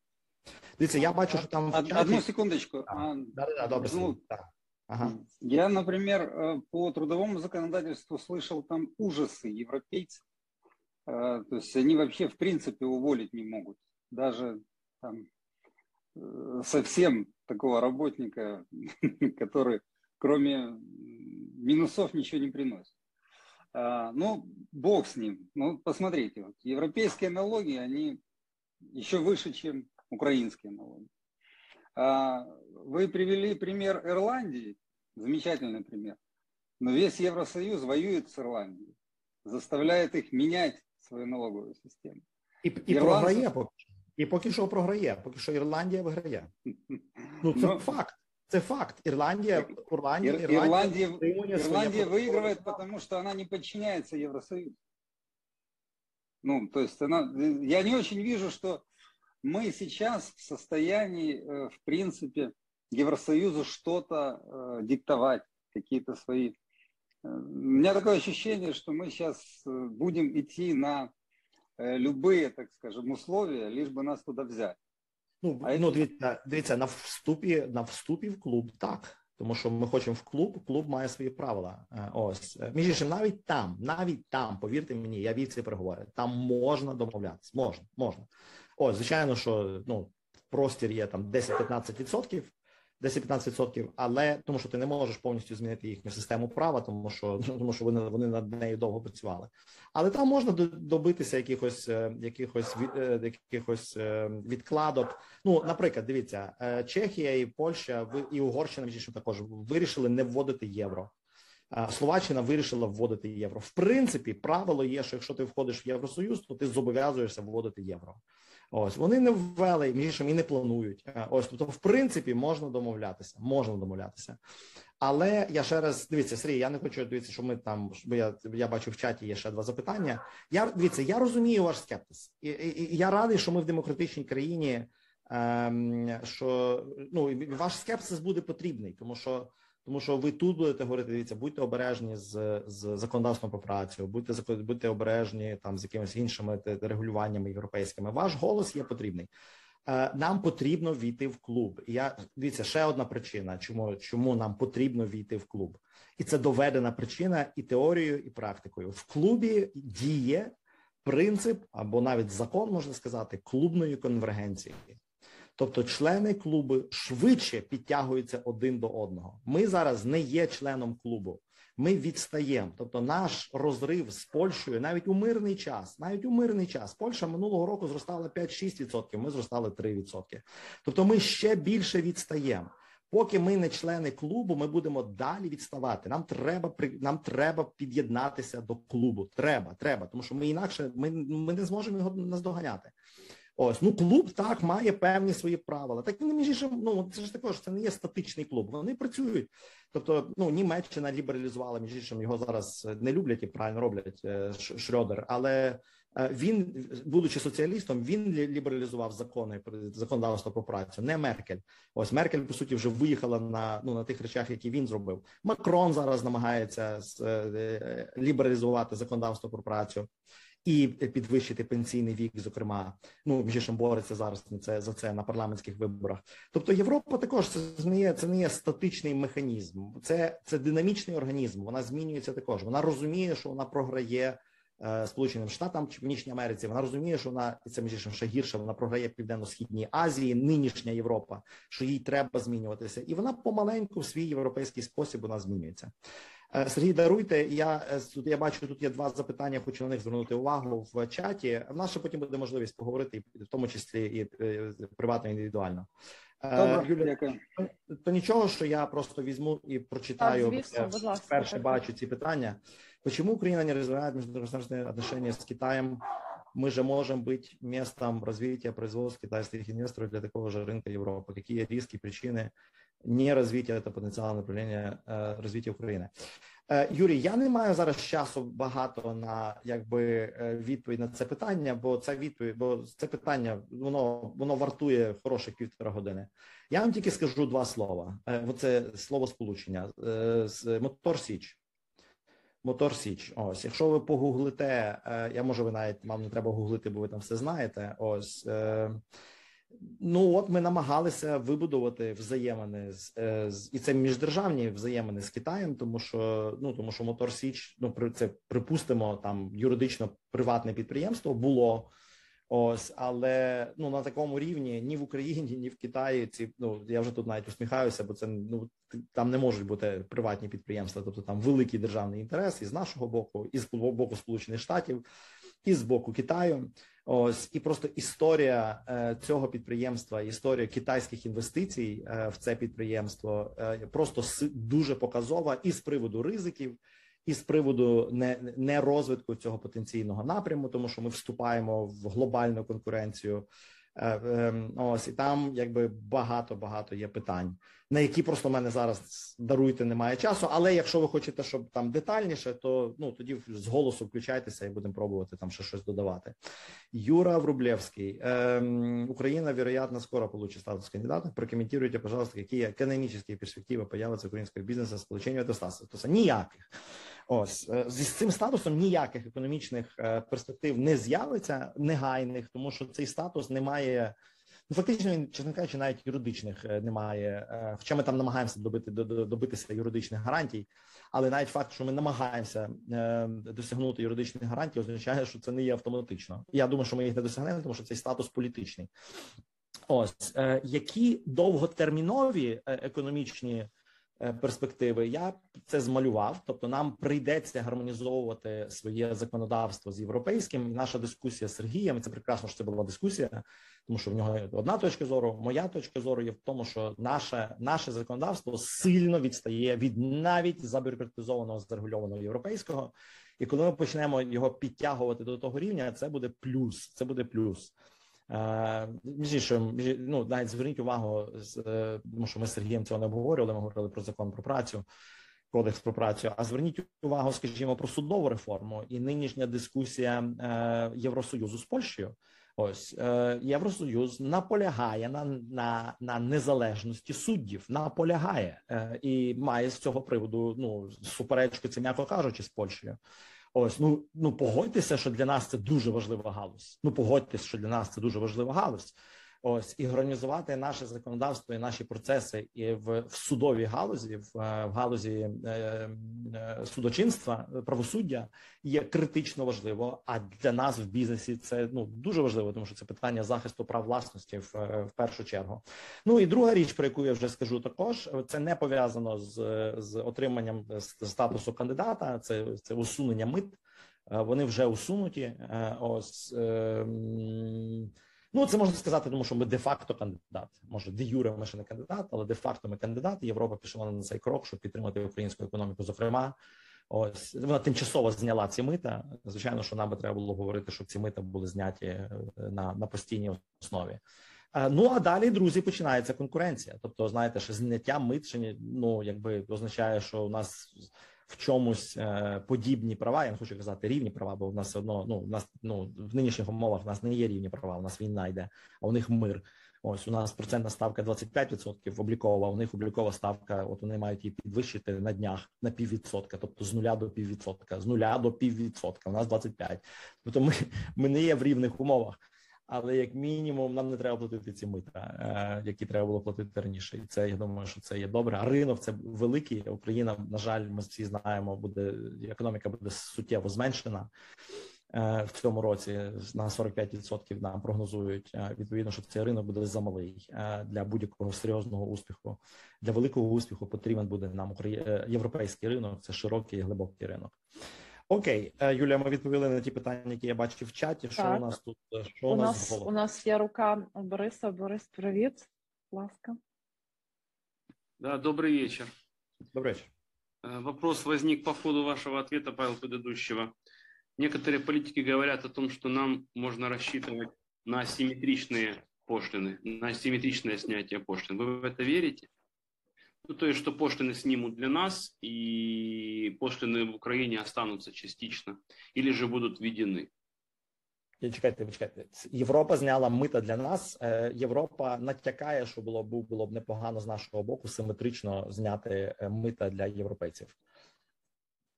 Дивіться, я бачу, що там в чаті... одну секундочку. А, да, да, добре, ну, да. Ага. Я, например, э, по трудовому законодательству слышал там ужасы европейцев. Э, то есть они вообще в принципе уволить не могут. Даже там э, совсем такого работника, который кроме минусов ничего не приносит. А, ну, бог с ним. Ну, посмотрите, вот, европейские налоги, они еще выше, чем украинские налоги. А, вы привели пример Ирландии, замечательный пример. Но весь Евросоюз воюет с Ирландией, заставляет их менять свою налоговую систему. І, і Ирландцы... програє, і поки що програє, поки що Ірландія виграє. Ну це ну, факт. Це факт. Ирландия, Ирландия, Ирландия, Ирландия, Ирландия выигрывает, потому что она не подчиняется Евросоюзу. Ну, то есть она, я не очень вижу, что мы сейчас в состоянии, э, в принципе, Евросоюзу что-то э, диктовать, какие-то свои. Э, у меня такое ощущение, что мы сейчас будем идти на любые, так скажем, условия, лишь бы нас туда взять. Ну, а ну дивіться, дивіться, на вступі на вступі в клуб так. Тому що ми хочемо в клуб, клуб має свої правила. Е, ось між іншим, навіть там, навіть там, повірте мені, я вів ці переговори. Там можна домовлятися. Можна, можна. Ось, звичайно, що ну простір є там 10-15%, 10-15%, але тому, що ти не можеш повністю змінити їхню систему права, тому що тому що вони вони над нею довго працювали. Але там можна добитися якихось е, якихось е, якихось е, відкладок. Ну, наприклад, дивіться, Чехія і Польща і Угорщина що також вирішили не вводити євро. Словаччина вирішила вводити євро. В принципі, правило є, що якщо ти входиш в Євросоюз, то ти зобов'язуєшся вводити євро. Ось вони не ввели між і не планують. Е, ось тобто, в принципі, можна домовлятися, можна домовлятися. Але я ще раз дивіться, Сергій, я не хочу дивитися, що ми там, бо я я бачу в чаті є ще два запитання. Я дивіться, я розумію ваш скептиз, і, і, і я радий, що ми в демократичній країні. Ем, що ну ваш скепсис буде потрібний, тому що тому що ви тут будете говорити, дивіться, будьте обережні з з законодавством про працю, будьте будьте обережні там з якимись іншими регулюваннями європейськими. Ваш голос є потрібний. Е, нам потрібно війти в клуб. Я дивіться, ще одна причина, чому чому нам потрібно війти в клуб, і це доведена причина і теорією, і практикою. В клубі діє принцип або навіть закон можна сказати клубної конвергенції. Тобто члени клубу швидше підтягуються один до одного. Ми зараз не є членом клубу. Ми відстаємо. Тобто, наш розрив з Польщею навіть у мирний час, навіть у мирний час, Польща минулого року зростала 5-6%, Ми зростали 3%. Тобто, ми ще більше відстаємо. Поки ми не члени клубу, ми будемо далі відставати. Нам треба нам треба під'єднатися до клубу. Треба, треба, тому що ми інакше ми, ми не зможемо його наздоганяти. Ось, ну клуб так має певні свої правила. Так він між іншим, ну це ж також це не є статичний клуб. Вони працюють. Тобто, ну Німеччина лібералізувала, між іншим його зараз не люблять і правильно роблять е, Шрёдер, але Він, будучи соціалістом, він лібералізував закони законодавство про працю, не Меркель. Ось Меркель по суті вже виїхала на ну на тих речах, які він зробив. Макрон зараз намагається лібералізувати законодавство про працю і підвищити пенсійний вік, зокрема, ну між іншим бореться зараз на це за це на парламентських виборах. Тобто Європа також це не є це не є статичний механізм, це це динамічний організм. Вона змінюється також. Вона розуміє, що вона програє. Е, Сполученим Штатам чи Північній Америці вона розуміє, що вона і це між іншим ще гірше. Вона програє південно-східній Азії, нинішня Європа, що їй треба змінюватися, і вона помаленьку в свій європейський спосіб вона змінюється. Е, Сергій, даруйте. Я е, тут я бачу, тут є два запитання. Хочу на них звернути увагу в чаті. В нас ще потім буде можливість поговорити, в тому числі і е, приватно індивідуально. Добре, Юля, дякую. То нічого, що я просто візьму і прочитаю. Так, звісно, будь ласка. Перше бачу ці питання. Почему Україна не развивает международные отношения с Китаем? Мы же можем быть местом развития производств китайских инвесторов для такого же рынка Европы. Какие риски, причины не развития этого потенциала направления э, развития України. Э, Юрій, я не маю зараз часу багато на якби е, відповідь на це питання, бо це відповідь, бо це питання воно воно вартує хороших півтора години. Я вам тільки скажу два слова. Е, оце слово сполучення е, з Мотор Січ. Мотор Січ. Ось, якщо ви погуглите, я може, ви навіть вам не треба гуглити, бо ви там все знаєте. Ось. Ну от ми намагалися вибудувати взаємини з, е, з і це міждержавні взаємини з Китаєм, тому що ну тому, що Мотор Січ, ну це припустимо там юридично приватне підприємство було. Ось, але ну на такому рівні ні в Україні, ні в Китаї ці ну я вже тут навіть усміхаюся, бо це ну там не можуть бути приватні підприємства, тобто там великий державний інтерес із нашого боку, і з боку Сполучених Штатів, і з боку Китаю. Ось і просто історія е, цього підприємства, історія китайських інвестицій е, в це підприємство е, просто дуже показова і з приводу ризиків, і з приводу не, не розвитку цього потенційного напряму, тому що ми вступаємо в глобальну конкуренцію. Ем, ось і там якби багато багато є питань, на які просто в мене зараз даруйте, немає часу. Але якщо ви хочете, щоб там детальніше, то ну тоді з голосу включайтеся і будемо пробувати там ще щось додавати. Юра Врублевський, ем, Україна, вероятно, скоро получит статус кандидата. Прокомментируйте, пожалуйста, які економічні перспективи появляться українського бізнесу з получення до статусу. Ніяких. Ось е, з цим статусом ніяких економічних е, перспектив не з'явиться негайних, тому що цей статус не має. Ну, фактично, він, чесно кажучи, навіть юридичних е, немає. Хоча ми там намагаємося добити добитися юридичних гарантій, але навіть факт, що ми намагаємося досягнути юридичних гарантій, означає, що це не є автоматично. Я думаю, що ми їх не досягнемо, тому що цей статус політичний. Ось які довготермінові економічні Е, перспективи, я це змалював. Тобто, нам прийдеться гармонізовувати своє законодавство з європейським. І наша дискусія з Сергієм це прекрасно, що це була дискусія, тому що в нього одна точка зору. Моя точка зору є в тому, що наше наше законодавство сильно відстає від навіть забюрократизованого зарегульованого європейського. І коли ми почнемо його підтягувати до того рівня, це буде плюс. Це буде плюс. Е, між іншим, ну навіть зверніть увагу, е, тому що ми з Сергієм цього не обговорювали. Ми говорили про закон про працю, кодекс про працю. А зверніть увагу, скажімо, про судову реформу і нинішня дискусія е, Євросоюзу з Польщею. Ось Євросоюз наполягає на на, на незалежності суддів, наполягає і має з цього приводу ну суперечку, це м'яко кажучи, з Польщею. Ось ну ну погодьтеся, що для нас це дуже важлива галузь. Ну погодьтеся, що для нас це дуже важлива галузь. Ось і організувати наше законодавство і наші процеси і в, в судовій галузі, в, в галузі е, е, судочинства, правосуддя є критично важливо. А для нас в бізнесі це ну дуже важливо, тому що це питання захисту прав власності в, в першу чергу. Ну і друга річ, про яку я вже скажу, також це не пов'язано з з отриманням статусу кандидата. Це це усунення мит. Е, вони вже усунуті. Е, ось. Ну, це можна сказати, тому що ми де-факто кандидат. Може, де юре ми ще не кандидат, але де-факто ми кандидат. Європа пішла на цей крок, щоб підтримати українську економіку. Зокрема, ось вона тимчасово зняла ці мита. Звичайно, що нам би треба було говорити, щоб ці мита були зняті е, на, на постійній основі. Е, ну а далі, друзі, починається конкуренція. Тобто, знаєте, що зняття мит ще ну якби означає, що у нас в чомусь е, подібні права. Я не хочу казати рівні права, бо в нас все одно ну в нас ну в нинішніх умовах в нас не є рівні права. У нас війна йде, а у них мир. Ось у нас процентна ставка 25% облікова. У них облікова ставка. От вони мають її підвищити на днях на піввідсотка, тобто з нуля до піввідсотка, з нуля до піввідсотка. У нас 25%. Тобто ми, ми не є в рівних умовах але як мінімум нам не треба платити ці мита, е, які треба було платити раніше. І це я думаю, що це є добре. А ринок це великий. Україна, на жаль, ми всі знаємо, буде економіка буде суттєво зменшена. Е, в цьому році на 45% нам прогнозують е, відповідно, що цей ринок буде замалий для будь-якого серйозного успіху. Для великого успіху потрібен буде нам європейський ринок. Це широкий і глибокий ринок. Окей, е, Юлія, ми відповіли на ті питання, які я бачив в чаті. Що так. у нас тут? Е, що у нас у нас є рука Бориса. Борис, привіт, будь ласка. Да, добрый вечер. Добрый вечер. Э, вопрос возник по ходу вашего ответа, Павел, предыдущего. Некоторые политики говорят о том, что нам можно рассчитывать на асимметричные пошлины, на асимметричное снятие пошлин. Вы в это верите? Ну, то есть, что пошлины снимут для нас, и пошлины в Украине останутся частично, или же будут введены. Чекайте, чекайте. Європа зняла мита для нас. Е, Європа натякає, що було б було б непогано з нашого боку симетрично зняти е, мита для європейців.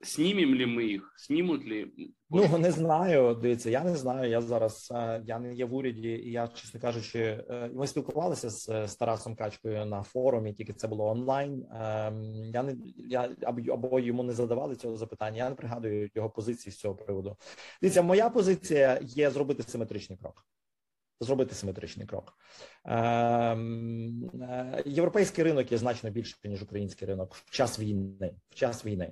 Знімемо ли ми їх? Знімуть ли? Ну не знаю. Дивіться, я не знаю. Я зараз е, я не є в уряді, і я, чесно кажучи, е, ми спілкувалися з, з Тарасом Качкою на форумі, тільки це було онлайн. Ем, я не я або йому не задавали цього запитання. Я не пригадую його позиції з цього приводу. Дивіться, моя позиція є зробити симетричний крок. Зробити симетричний крок. Ем, е, європейський ринок є значно більше ніж український ринок в час війни. В час війни.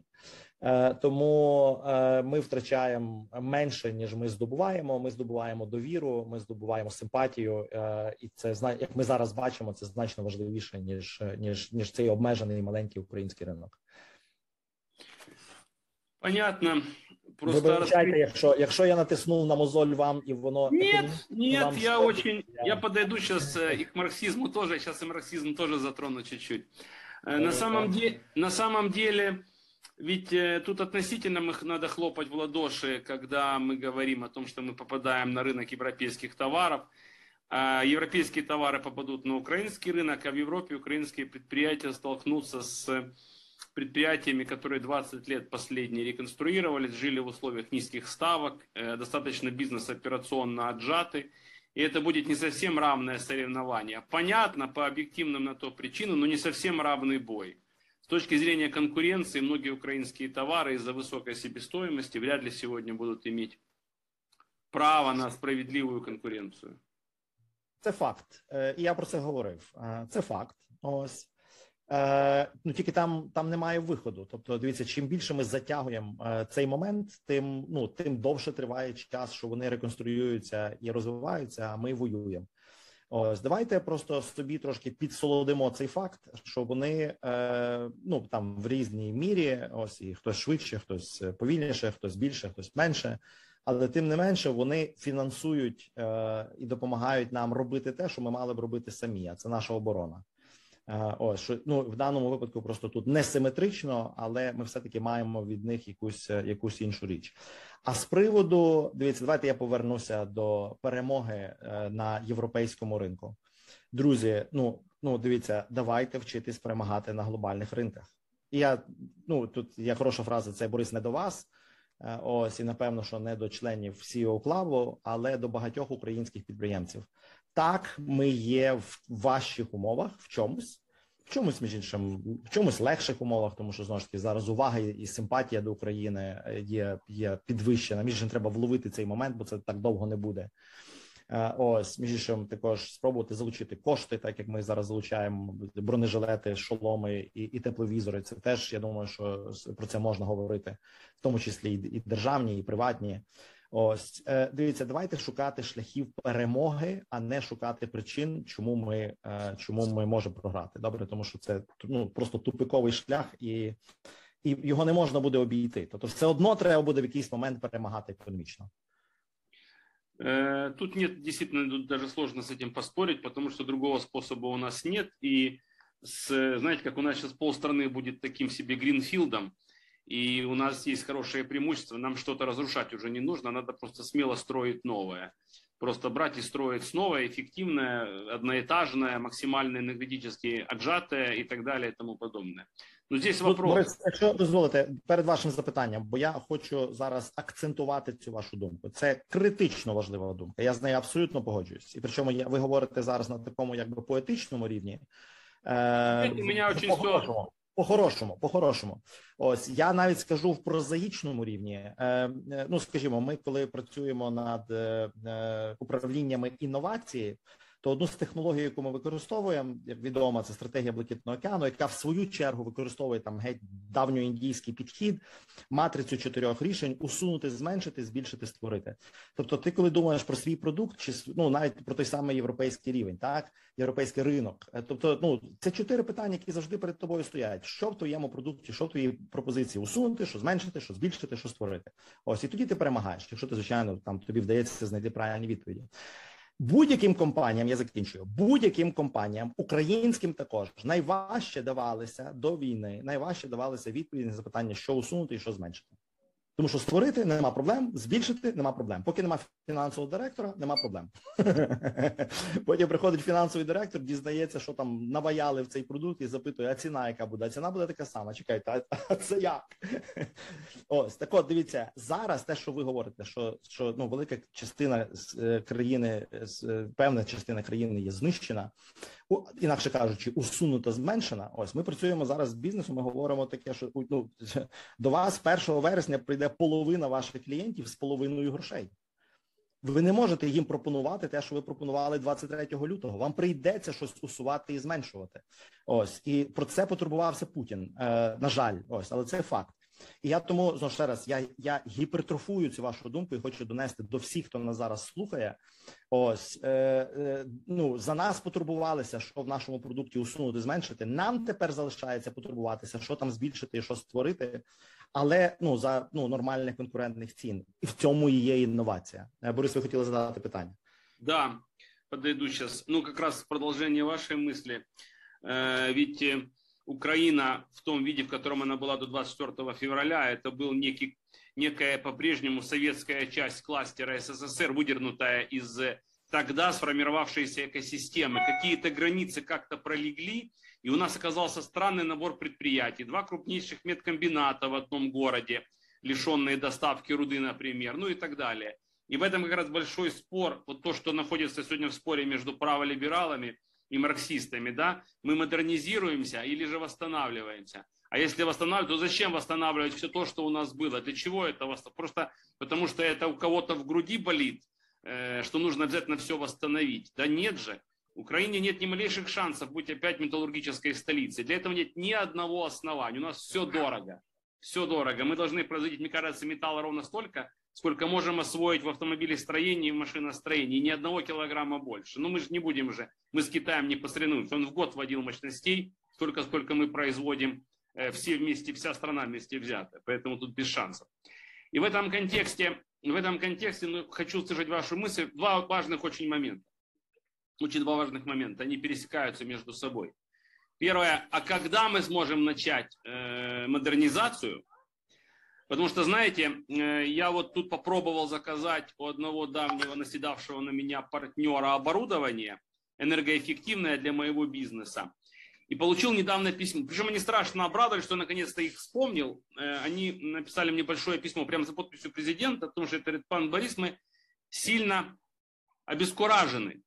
Е, тому е, ми втрачаємо менше ніж ми здобуваємо. Ми здобуваємо довіру, ми здобуваємо симпатію, і це як ми зараз бачимо, це значно важливіше ніж ніж ніж цей обмежений маленький український ринок. Понятно. Просто Ви вибачайте, якщо якщо я натиснув на мозоль вам і воно нет, нет, вам я очень я... я подойду сейчас и к марксизму тоже, сейчас и марксизм тоже затрону чуть-чуть. На самом деле, на самом деле. Ведь э, тут относительно мы надо хлопать в ладоши, когда мы говорим о том, что мы попадаем на рынок европейских товаров. А европейские товары попадут на украинский рынок, а в Европе украинские предприятия столкнутся с предприятиями, которые 20 лет последние реконструировались, жили в условиях низких ставок, э, достаточно бизнес операционно отжаты. И это будет не совсем равное соревнование. Понятно, по объективным на то причинам, но не совсем равный бой. С точки зрения конкуренции, многие украинские товары из-за высокой себестоимости вряд ли сегодня будут иметь право на справедливу конкуренцію. Це факт. І я про це говорив. Це факт. Ось. Е, ну тільки там там немає виходу. Тобто, дивіться, чим більше ми затягуємо е, цей момент, тим ну тим довше триває час, що вони реконструюються і розвиваються. А ми воюємо. Ось давайте просто собі трошки підсолодимо цей факт, що вони е, ну там в різній мірі, ось і хтось швидше, хтось повільніше, хтось більше, хтось менше. Але тим не менше вони фінансують е, і допомагають нам робити те, що ми мали б робити самі. А це наша оборона. Е, ось що ну в даному випадку просто тут не симетрично, але ми все таки маємо від них якусь якусь іншу річ. А з приводу дивіться, давайте я повернуся до перемоги е, на європейському ринку. Друзі, ну ну дивіться, давайте вчитись перемагати на глобальних ринках. І я ну тут є хороша фраза. Це Борис не до вас. Е, ось і напевно, що не до членів CEO Club, але до багатьох українських підприємців. Так, ми є в важчих умовах в чомусь, в чомусь між іншим, в чомусь легших умовах, тому що знову ж таки зараз увага і симпатія до України е, є є підвищена. Між іншим, треба вловити цей момент, бо це так довго не буде. Е, ось між іншим, також спробувати залучити кошти, так як ми зараз залучаємо бронежилети, шоломи і і тепловізори. Це теж я думаю, що про це можна говорити, в тому числі і державні, і приватні. Ось е, дивіться, давайте шукати шляхів перемоги, а не шукати причин, чому ми е, чому ми можемо програти. Добре, тому що це ну просто тупиковий шлях, і і його не можна буде обійти. Тобто, все одно треба буде в якийсь момент перемагати економічно. Е, тут нет, действительно, даже сложно с этим поспорить, потому что другого способа у нас нет. И, с, знаете, как у нас сейчас полстраны будет таким себе гринфилдом, и у нас есть хорошее преимущество, нам что-то разрушать уже не нужно, надо просто смело строить новое. Просто брать и строить снова эффективное, одноэтажное, максимально энергетически отжатое и так далее и тому подобное. Ну, здесь вопрос. Борис, якщо дозволите перед вашим запитанням, бо я хочу зараз акцентувати цю вашу думку. Це критично важлива думка. Я з нею абсолютно погоджуюсь. І причому я, ви говорите зараз на такому, якби поетичному рівні. Е, Мене дуже все по-хорошому, по-хорошому, ось я навіть скажу в прозаїчному рівні. Е, е, ну скажімо, ми коли працюємо над е, е управліннями інновації, то одну з технологій, яку ми використовуємо, як відомо, це стратегія Блакитного океану, яка в свою чергу використовує там геть давньоіндійський підхід, матрицю чотирьох рішень, усунути, зменшити, збільшити, створити. Тобто, ти, коли думаєш про свій продукт, чи ну навіть про той самий європейський рівень, так європейський ринок, е, тобто, ну це чотири питання, які завжди перед тобою стоять: що в твоєму продукті, що в твоїй пропозиції усунути, що зменшити, що збільшити, що створити. Ось і тоді ти перемагаєш. Якщо ти звичайно там тобі вдається знайти правильні відповіді. Будь-яким компаніям я закінчую, будь-яким компаніям, українським також найважче давалися до війни, найважче давалися відповіді на запитання, що усунути і що зменшити. Тому що створити нема проблем, збільшити нема проблем. Поки нема фінансового директора, нема проблем. Потім приходить фінансовий директор, дізнається, що там наваяли в цей продукт і запитує, а ціна яка буде? А ціна буде така сама. Чекайте, а це як? Ось так от дивіться, зараз те, що ви говорите, що що ну велика частина е, країни, е, певна частина країни є знищена інакше кажучи, усунута, зменшена. Ось ми працюємо зараз з бізнесом. Ми говоримо таке, що ну, до вас 1 вересня прийде половина ваших клієнтів з половиною грошей. Ви не можете їм пропонувати те, що ви пропонували 23 лютого. Вам прийдеться щось усувати і зменшувати. Ось і про це потурбувався Путін. Е, На жаль, ось, але це факт. І я тому знову ще раз я я гіпертрофую цю вашу думку і хочу донести до всіх, хто нас зараз слухає. Ось е, е, ну за нас потурбувалися, що в нашому продукті усунути, зменшити. Нам тепер залишається потурбуватися, що там збільшити, що створити, але ну за ну нормальних конкурентних цін, і в цьому і є інновація. Е, Борис, ви хотіли задати питання? Да, подойду сейчас. Ну, как раз продолжение вашей мысли. Э, ведь Украина в том виде, в котором она была до 24 февраля, это был некий, некая по-прежнему советская часть кластера СССР, выдернутая из тогда сформировавшейся экосистемы. Какие-то границы как-то пролегли, и у нас оказался странный набор предприятий. Два крупнейших медкомбината в одном городе, лишенные доставки руды, например, ну и так далее. И в этом как раз большой спор, вот то, что находится сегодня в споре между праволибералами и марксистами, да, мы модернизируемся или же восстанавливаемся. А если восстанавливать, то зачем восстанавливать все то, что у нас было? Для чего это? Просто потому что это у кого-то в груди болит, э, что нужно обязательно все восстановить. Да нет же. Украине нет ни малейших шансов быть опять металлургической столицей. Для этого нет ни одного основания. У нас все дорого. Все дорого. Мы должны производить, мне кажется, металла ровно столько, сколько можем освоить в автомобилестроении и в машиностроении, ни одного килограмма больше. Но мы же не будем же, мы с Китаем не посоревнуемся. Он в год вводил мощностей, столько, сколько мы производим э, все вместе, вся страна вместе взята. Поэтому тут без шансов. И в этом контексте, в этом контексте ну, хочу услышать вашу мысль. Два важных очень момента. Очень два важных момента. Они пересекаются между собой. Первое, а когда мы сможем начать э, модернизацию – Потому что, знаете, э, я вот тут попробовал заказать у одного давнего наседавшего на меня партнера оборудование энергоэффективное для моего бизнеса. И получил недавно письмо. Причем они страшно обрадовались, что наконец-то их вспомнил. Э, они написали мне большое письмо прямо за подписью президента, потому что это говорит, пан Борис, мы сильно обескуражены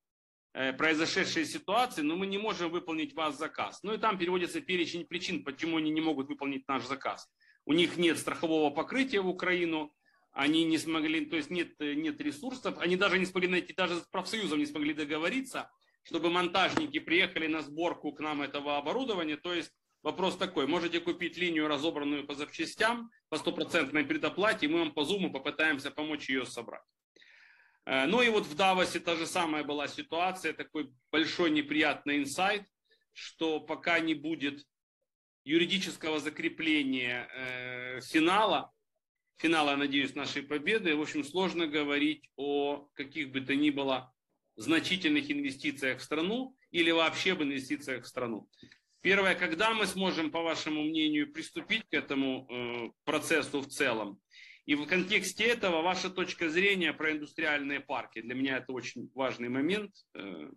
э, произошедшей ситуации, но мы не можем выполнить ваш заказ. Ну и там переводится перечень причин, почему они не могут выполнить наш заказ у них нет страхового покрытия в Украину, они не смогли, то есть нет, нет ресурсов, они даже не смогли найти, даже с профсоюзом не смогли договориться, чтобы монтажники приехали на сборку к нам этого оборудования. То есть вопрос такой, можете купить линию, разобранную по запчастям, по стопроцентной предоплате, и мы вам по зуму попытаемся помочь ее собрать. Э, ну и вот в Давосе та же самая была ситуация, такой большой неприятный инсайт, что пока не будет юридического закрепления э, финала, финала, надеюсь, нашей победы, в общем, сложно говорить о каких бы то ни было значительных инвестициях в страну или вообще об инвестициях в страну. Первое, когда мы сможем, по вашему мнению, приступить к этому э, процессу в целом? И в контексте этого ваша точка зрения про индустриальные парки. Для меня это очень важный момент. Э,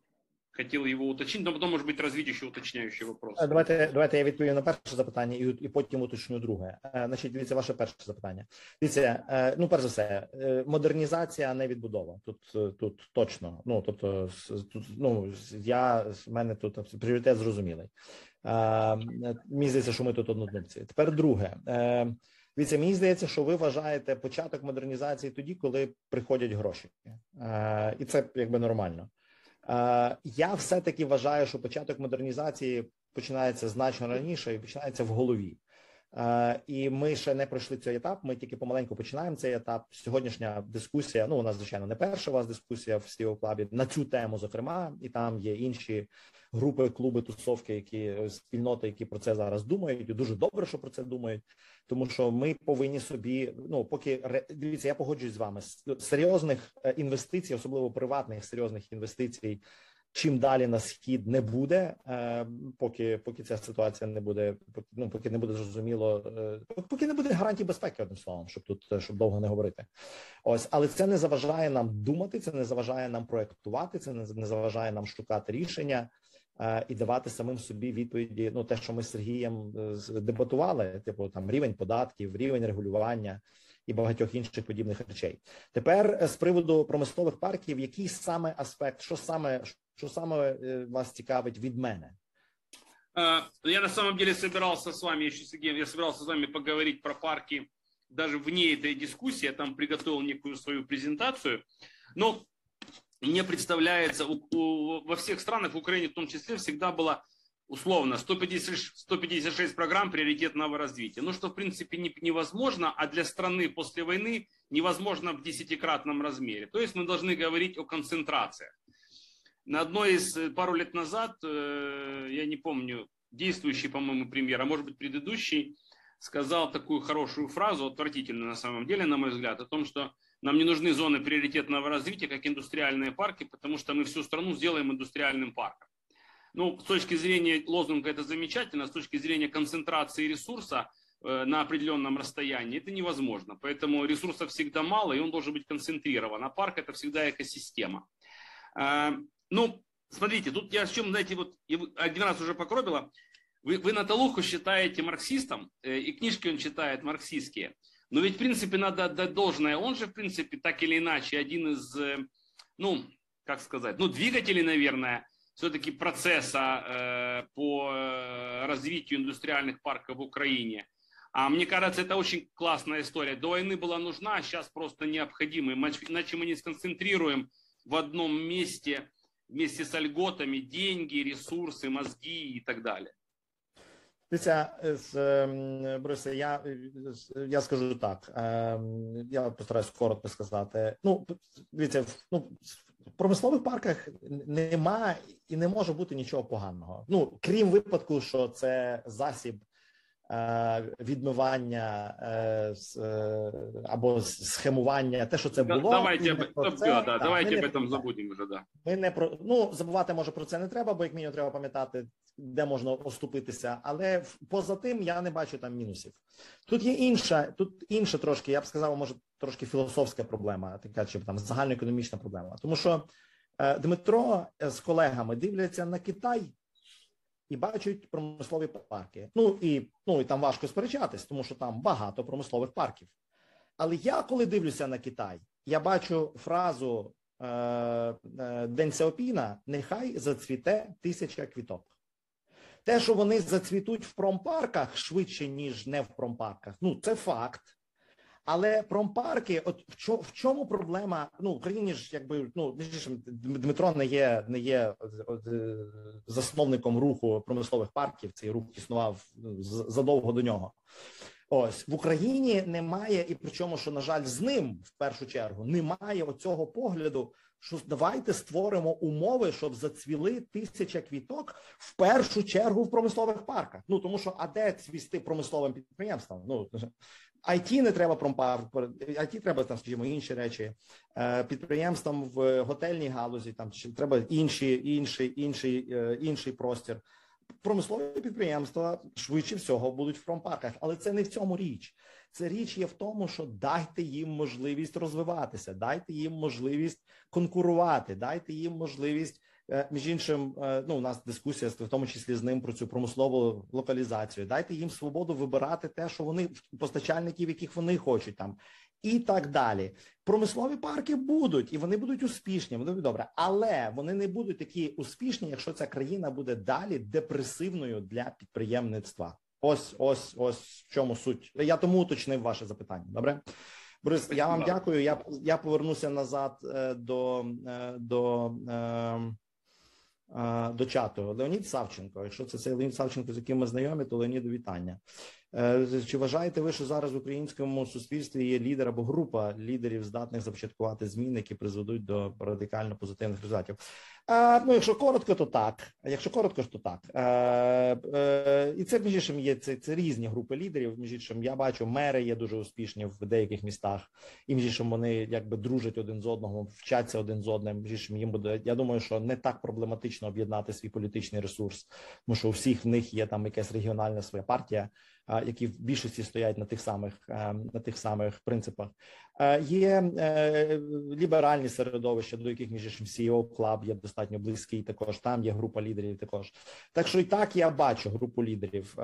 хотел його уточнити, но потім може бути розвити ще уточняючий вопрос. Е, давайте давайте я відповім на перше запитання і і потім уточню друге. Е, значить, дивіться, ваше перше запитання. Дивіться, е, ну перш за все, модернізація не відбудова. Тут тут точно. Ну тобто, тут ну я в мене тут пріоритет зрозумілий. Мені здається, що ми тут однодумці. Тепер друге. Дивіться, мені здається, що ви вважаєте початок модернізації тоді, коли приходять гроші, і це якби нормально. Я все-таки вважаю, що початок модернізації починається значно раніше і починається в голові. І ми ще не пройшли цей етап. Ми тільки помаленьку починаємо цей етап. Сьогоднішня дискусія. Ну у нас звичайно не перша у вас дискусія в Стіо Клабі на цю тему, зокрема, і там є інші групи, клуби, тусовки, які спільноти, які про це зараз думають, і дуже добре, що про це думають, тому що ми повинні собі. Ну поки дивіться, я погоджуюсь з вами серйозних е, інвестицій, особливо приватних серйозних інвестицій чим далі на схід не буде, е, поки поки ця ситуація не буде, ну поки не буде зрозуміло, е, поки не буде гарантій безпеки, одним словом, щоб тут щоб довго не говорити. Ось, але це не заважає нам думати, це не заважає нам проектувати, це не заважає нам шукати рішення. Е, і давати самим собі відповіді. Ну, те, що ми з Сергієм дебатували, типу там рівень податків, рівень регулювання і багатьох інших подібних речей. Тепер з приводу промислових парків, який саме аспект, що саме Що саме вас цікавить від мене? Я на самом деле собирался с вами, еще Сергей, я собирался с вами поговорить про парки даже вне этой дискуссии. Я там приготовил некую свою презентацию. Но мне представляется, у, у, во всех странах, в Украине в том числе, всегда было условно 150, 156 программ приоритетного развития. Ну, что, в принципе, не, невозможно, а для страны после войны невозможно в десятикратном размере. То есть мы должны говорить о концентрациях. На одной из, э, пару лет назад, э, я не помню, действующий, по-моему, премьер, а может быть предыдущий, сказал такую хорошую фразу, отвратительную на самом деле, на мой взгляд, о том, что нам не нужны зоны приоритетного развития, как индустриальные парки, потому что мы всю страну сделаем индустриальным парком. Ну, с точки зрения лозунга это замечательно, с точки зрения концентрации ресурса э, на определенном расстоянии это невозможно. Поэтому ресурсов всегда мало, и он должен быть концентрирован. А парк это всегда экосистема. Ну, смотрите, тут я с чем, знаете, вот один раз уже покробила. Вы, вы Наталуху считаете марксистом, э, и книжки он читает марксистские. Но ведь, в принципе, надо отдать должное. Он же, в принципе, так или иначе, один из, э, ну, как сказать, ну, двигателей, наверное, все-таки процесса э, по э, развитию индустриальных парков в Украине. А мне кажется, это очень классная история. До войны была нужна, а сейчас просто необходима. Иначе мы не сконцентрируем в одном месте вместе с льготами деньги, ресурсы, мозги и так далее. Дивіться, Борисе, я я скажу так. Я постараюсь коротко сказати. Ну, дивіться, ну, в промислових парках нема і не може бути нічого поганого. Ну, крім випадку, що це засіб відмивання е, е, або схемування, те, що це було. Давайте про це, да, да, давайте об этом забудемо вже. Да. Ми не про ну забувати може про це не треба, бо як мінімум треба пам'ятати, де можна оступитися. Але поза тим я не бачу там мінусів. Тут є інша, тут інша трошки, я б сказав, може трошки філософська проблема, така чи там загальноекономічна проблема, тому що Дмитро з колегами дивляться на Китай і бачать промислові парки. Ну і ну і там важко сперечатись, тому що там багато промислових парків. Але я, коли дивлюся на Китай, я бачу фразу е, е, День Сяопіна нехай зацвіте тисяча квіток. Те, що вони зацвітуть в промпарках швидше, ніж не в промпарках, ну це факт. Але промпарки, от в чому в чому проблема? Ну в Україні ж якби ну Дмитро не є не є е, засновником руху промислових парків. Цей рух існував ну, задовго до нього. Ось в Україні немає, і причому, що на жаль, з ним в першу чергу немає оцього погляду. Що давайте створимо умови, щоб зацвіли тисяча квіток в першу чергу в промислових парках. Ну тому що а де цвісти промисловим підприємствам? Ну IT не треба промпарк, IT треба там, скажімо, інші речі. Е, підприємствам в готельній галузі там чи треба інші, інший, інший, е, інший простір. промислові підприємства швидше всього будуть в промпарках, але це не в цьому річ. Це річ є в тому, що дайте їм можливість розвиватися, дайте їм можливість конкурувати, дайте їм можливість. Е, між іншим, е, ну у нас дискусія в тому числі з ним про цю промислову локалізацію. Дайте їм свободу вибирати те, що вони постачальників, яких вони хочуть там, і так далі. Промислові парки будуть і вони будуть успішні. Вони будуть добре, але вони не будуть такі успішні, якщо ця країна буде далі депресивною для підприємництва. Ось, ось, ось в чому суть. Я тому уточнив ваше запитання. Добре, Борис, я вам дякую. Я я повернуся назад е, до е, до. Е, до чату Леонід Савченко. Якщо це цей Леонід Савченко, з яким ми знайомі, то Леоніду вітання. Е, чи вважаєте ви, що зараз в українському суспільстві є лідер або група лідерів, здатних започаткувати зміни, які призведуть до радикально позитивних результатів? А, Ну, якщо коротко, то так. А якщо коротко, то так. А, е, І це між іншим є це, це різні групи лідерів. Між іншим, я бачу, мери є дуже успішні в деяких містах, і між іншим вони якби дружать один з одного, вчаться один з одним. Між іншим, їм буде. Я думаю, що не так проблематично об'єднати свій політичний ресурс, тому що у всіх в них є там якась регіональна своя партія які в більшості стоять на тих самих е, на тих самих принципах. Е, є е, ліберальні середовища, до яких між іншим CEO Club є достатньо близький. Також там є група лідерів. Також так, що і так я бачу групу лідерів.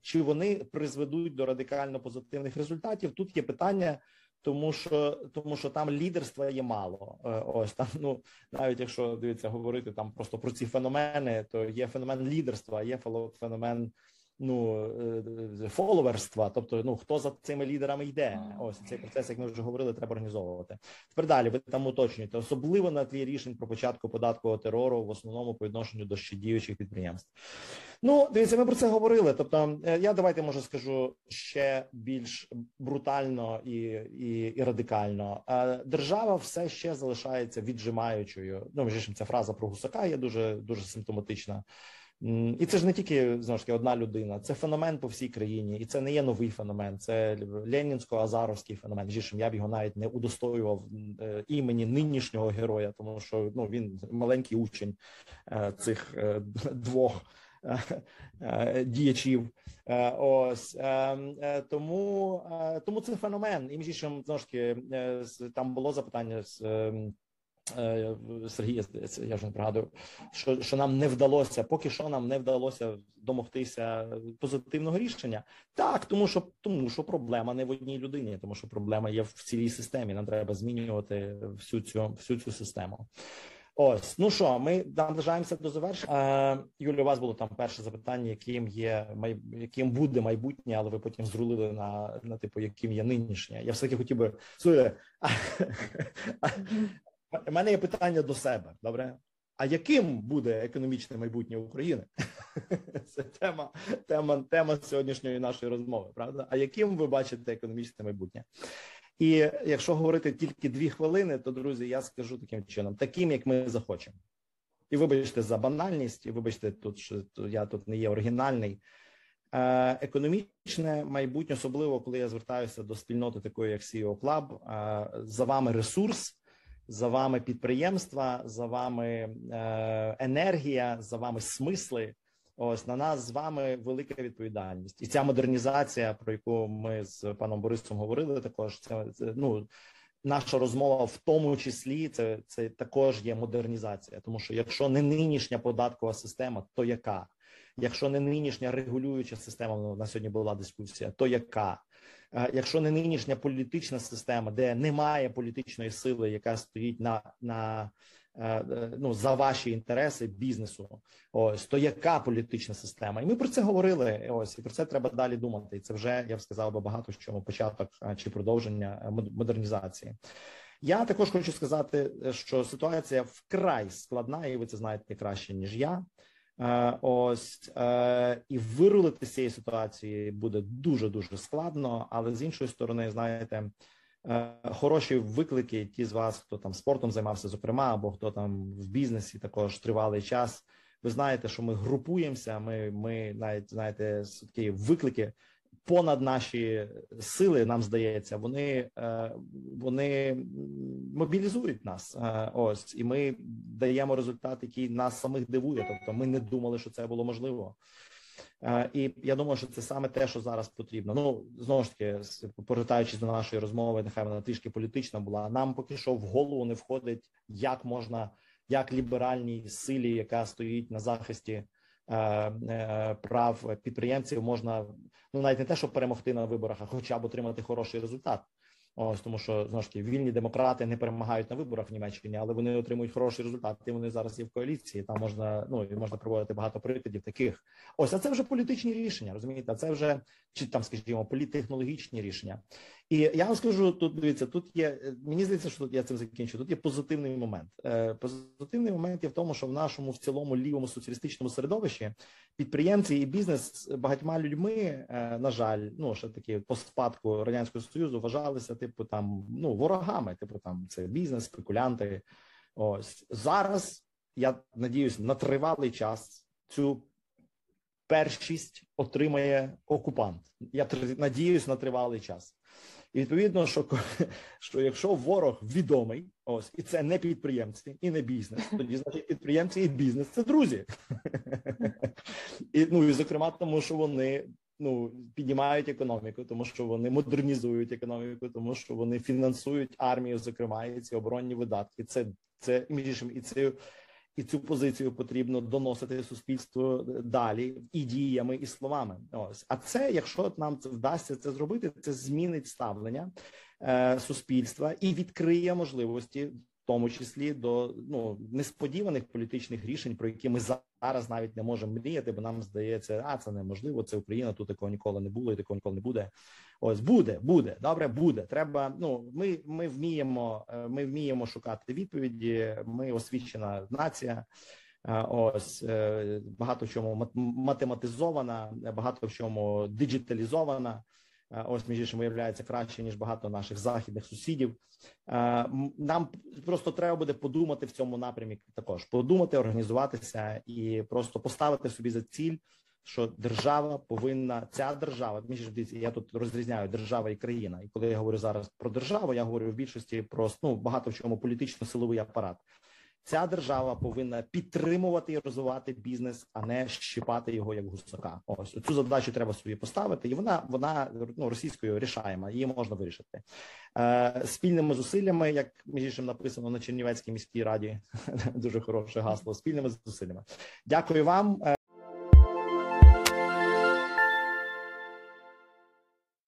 Чи вони призведуть до радикально позитивних результатів? Тут є питання. Тому що тому, що там лідерства є мало. Ось там. Ну навіть якщо дивіться говорити там просто про ці феномени, то є феномен лідерства, є феномен ну е, фоловерства, тобто ну хто за цими лідерами йде. Ось цей процес, як ми вже говорили, треба організовувати. Тепер далі ви там уточнюєте, особливо на тлі рішень про початку податкового терору, в основному по відношенню до ще діючих підприємств. Ну, дивіться, ми про це говорили. Тобто, е, я давайте може скажу ще більш брутально і і, і радикально. Держава все ще залишається віджимаючою. Ну, між іншим, ця фраза про гусака є дуже дуже симптоматична. І це ж не тільки знову ж таки одна людина, це феномен по всій країні, і це не є новий феномен. Це ленінсько-азаровський феномен. Жішим я б його навіть не удостоював е, імені нинішнього героя, тому що ну він маленький учень е, цих е, двох діячів. Ось тому тому це феномен. І між іншим, знову ж таки, там було запитання з. Е, Сергія здається, я вже не пригадую, що що нам не вдалося, поки що нам не вдалося домогтися позитивного рішення. Так, тому що тому що проблема не в одній людині, тому що проблема є в цілій системі. Нам треба змінювати всю цю всю цю систему. Ось, ну що, ми наближаємося до завершення. Е, Юлі, у вас було там перше запитання, яким є яким буде майбутнє, але ви потім зрулили на на типу, яким є нинішнє. Я все таки хотів би у мене є питання до себе. Добре, а яким буде економічне майбутнє України? Це тема, тема, тема сьогоднішньої нашої розмови. Правда? А яким ви бачите економічне майбутнє? І якщо говорити тільки дві хвилини, то друзі, я скажу таким чином: таким, як ми захочемо. І вибачте за банальність, і вибачте, тут що я тут не є оригінальний. Е, економічне майбутнє, особливо коли я звертаюся до спільноти, такої як CEO Club, е, за вами ресурс за вами підприємства, за вами е, енергія, за вами смисли. Ось на нас з вами велика відповідальність, і ця модернізація, про яку ми з паном Борисом говорили, також це, це ну наша розмова в тому числі це це також є модернізація. Тому що якщо не нинішня податкова система, то яка? Якщо не нинішня регулююча система, ну, на сьогодні була дискусія, то яка? Якщо не нинішня політична система, де немає політичної сили, яка стоїть на на е, е, ну за ваші інтереси бізнесу, ось то яка політична система? І ми про це говорили. Ось і про це треба далі думати. І це вже я б сказав би багато в чому початок чи продовження модернізації. Я також хочу сказати, що ситуація вкрай складна, і ви це знаєте краще ніж я. Е, ось е, і вирулити з цієї ситуації буде дуже дуже складно. Але з іншої сторони, знаєте, е, хороші виклики. Ті з вас, хто там спортом займався, зокрема, або хто там в бізнесі також тривалий час. Ви знаєте, що ми групуємося. Ми ми навіть знаєте, такі виклики понад наші сили, нам здається, вони вони мобілізують нас. Ось і ми даємо результат, який нас самих дивує. Тобто, ми не думали, що це було можливо. І я думаю, що це саме те, що зараз потрібно. Ну знову ж таки, повертаючись до нашої розмови, нехай вона трішки політична була. Нам поки що в голову не входить, як можна, як ліберальній силі, яка стоїть на захисті е, е, прав підприємців, можна ну навіть не те, щоб перемогти на виборах, а хоча б отримати хороший результат. Ось тому, що знову ж таки вільні демократи не перемагають на виборах в Німеччині, але вони отримують хороший результат. І вони зараз є в коаліції. Там можна ну і можна проводити багато прикладів таких. Ось а це вже політичні рішення. Розумієте, а це вже чи там, скажімо, політтехнологічні рішення. І я вам скажу тут. Дивіться, тут є мені здається, що тут я цим закінчу. Тут є позитивний момент. Е, позитивний момент є в тому, що в нашому в цілому лівому соціалістичному середовищі підприємці і бізнес багатьма людьми, е, на жаль, ну ще такі по спадку радянського союзу вважалися, типу там ну ворогами, типу там це бізнес, спекулянти. Ось зараз я надіюсь на тривалий час цю першість отримає окупант. Я надіюсь на тривалий час. І відповідно, що що якщо ворог відомий, ось і це не підприємці і не бізнес, тоді значить підприємці і бізнес це друзі. І ну і зокрема, тому що вони ну піднімають економіку, тому що вони модернізують економіку, тому що вони фінансують армію, зокрема, і ці оборонні видатки. Це це між і це і цю позицію потрібно доносити суспільству далі і діями, і словами. Ось а це, якщо нам це вдасться це зробити, це змінить ставлення е, суспільства і відкриє можливості В тому числі до ну несподіваних політичних рішень, про які ми зараз навіть не можемо мріяти, бо нам здається, а це неможливо. Це Україна, тут такого ніколи не було, і такого ніколи не буде. Ось буде, буде добре, буде. Треба. Ну ми ми вміємо, е, ми вміємо шукати відповіді. Ми освічена нація. Е, ось е, багато в чому математизована, багато в чому диджиталізована. Ось між іншим виявляється краще ніж багато наших західних сусідів. Нам просто треба буде подумати в цьому напрямі. Також подумати, організуватися і просто поставити собі за ціль, що держава повинна ця держава. між я тут розрізняю держава і країна. І коли я говорю зараз про державу, я говорю в більшості про ну, багато в чому політично-силовий апарат. Ця держава повинна підтримувати і розвивати бізнес, а не щипати його як гусака. Ось цю задачу треба собі поставити, і вона вона ну російською рішаємо, її можна вирішити Е, спільними зусиллями, як між написано на Чернівецькій міській раді. Дуже хороше гасло. Спільними зусиллями. Дякую вам.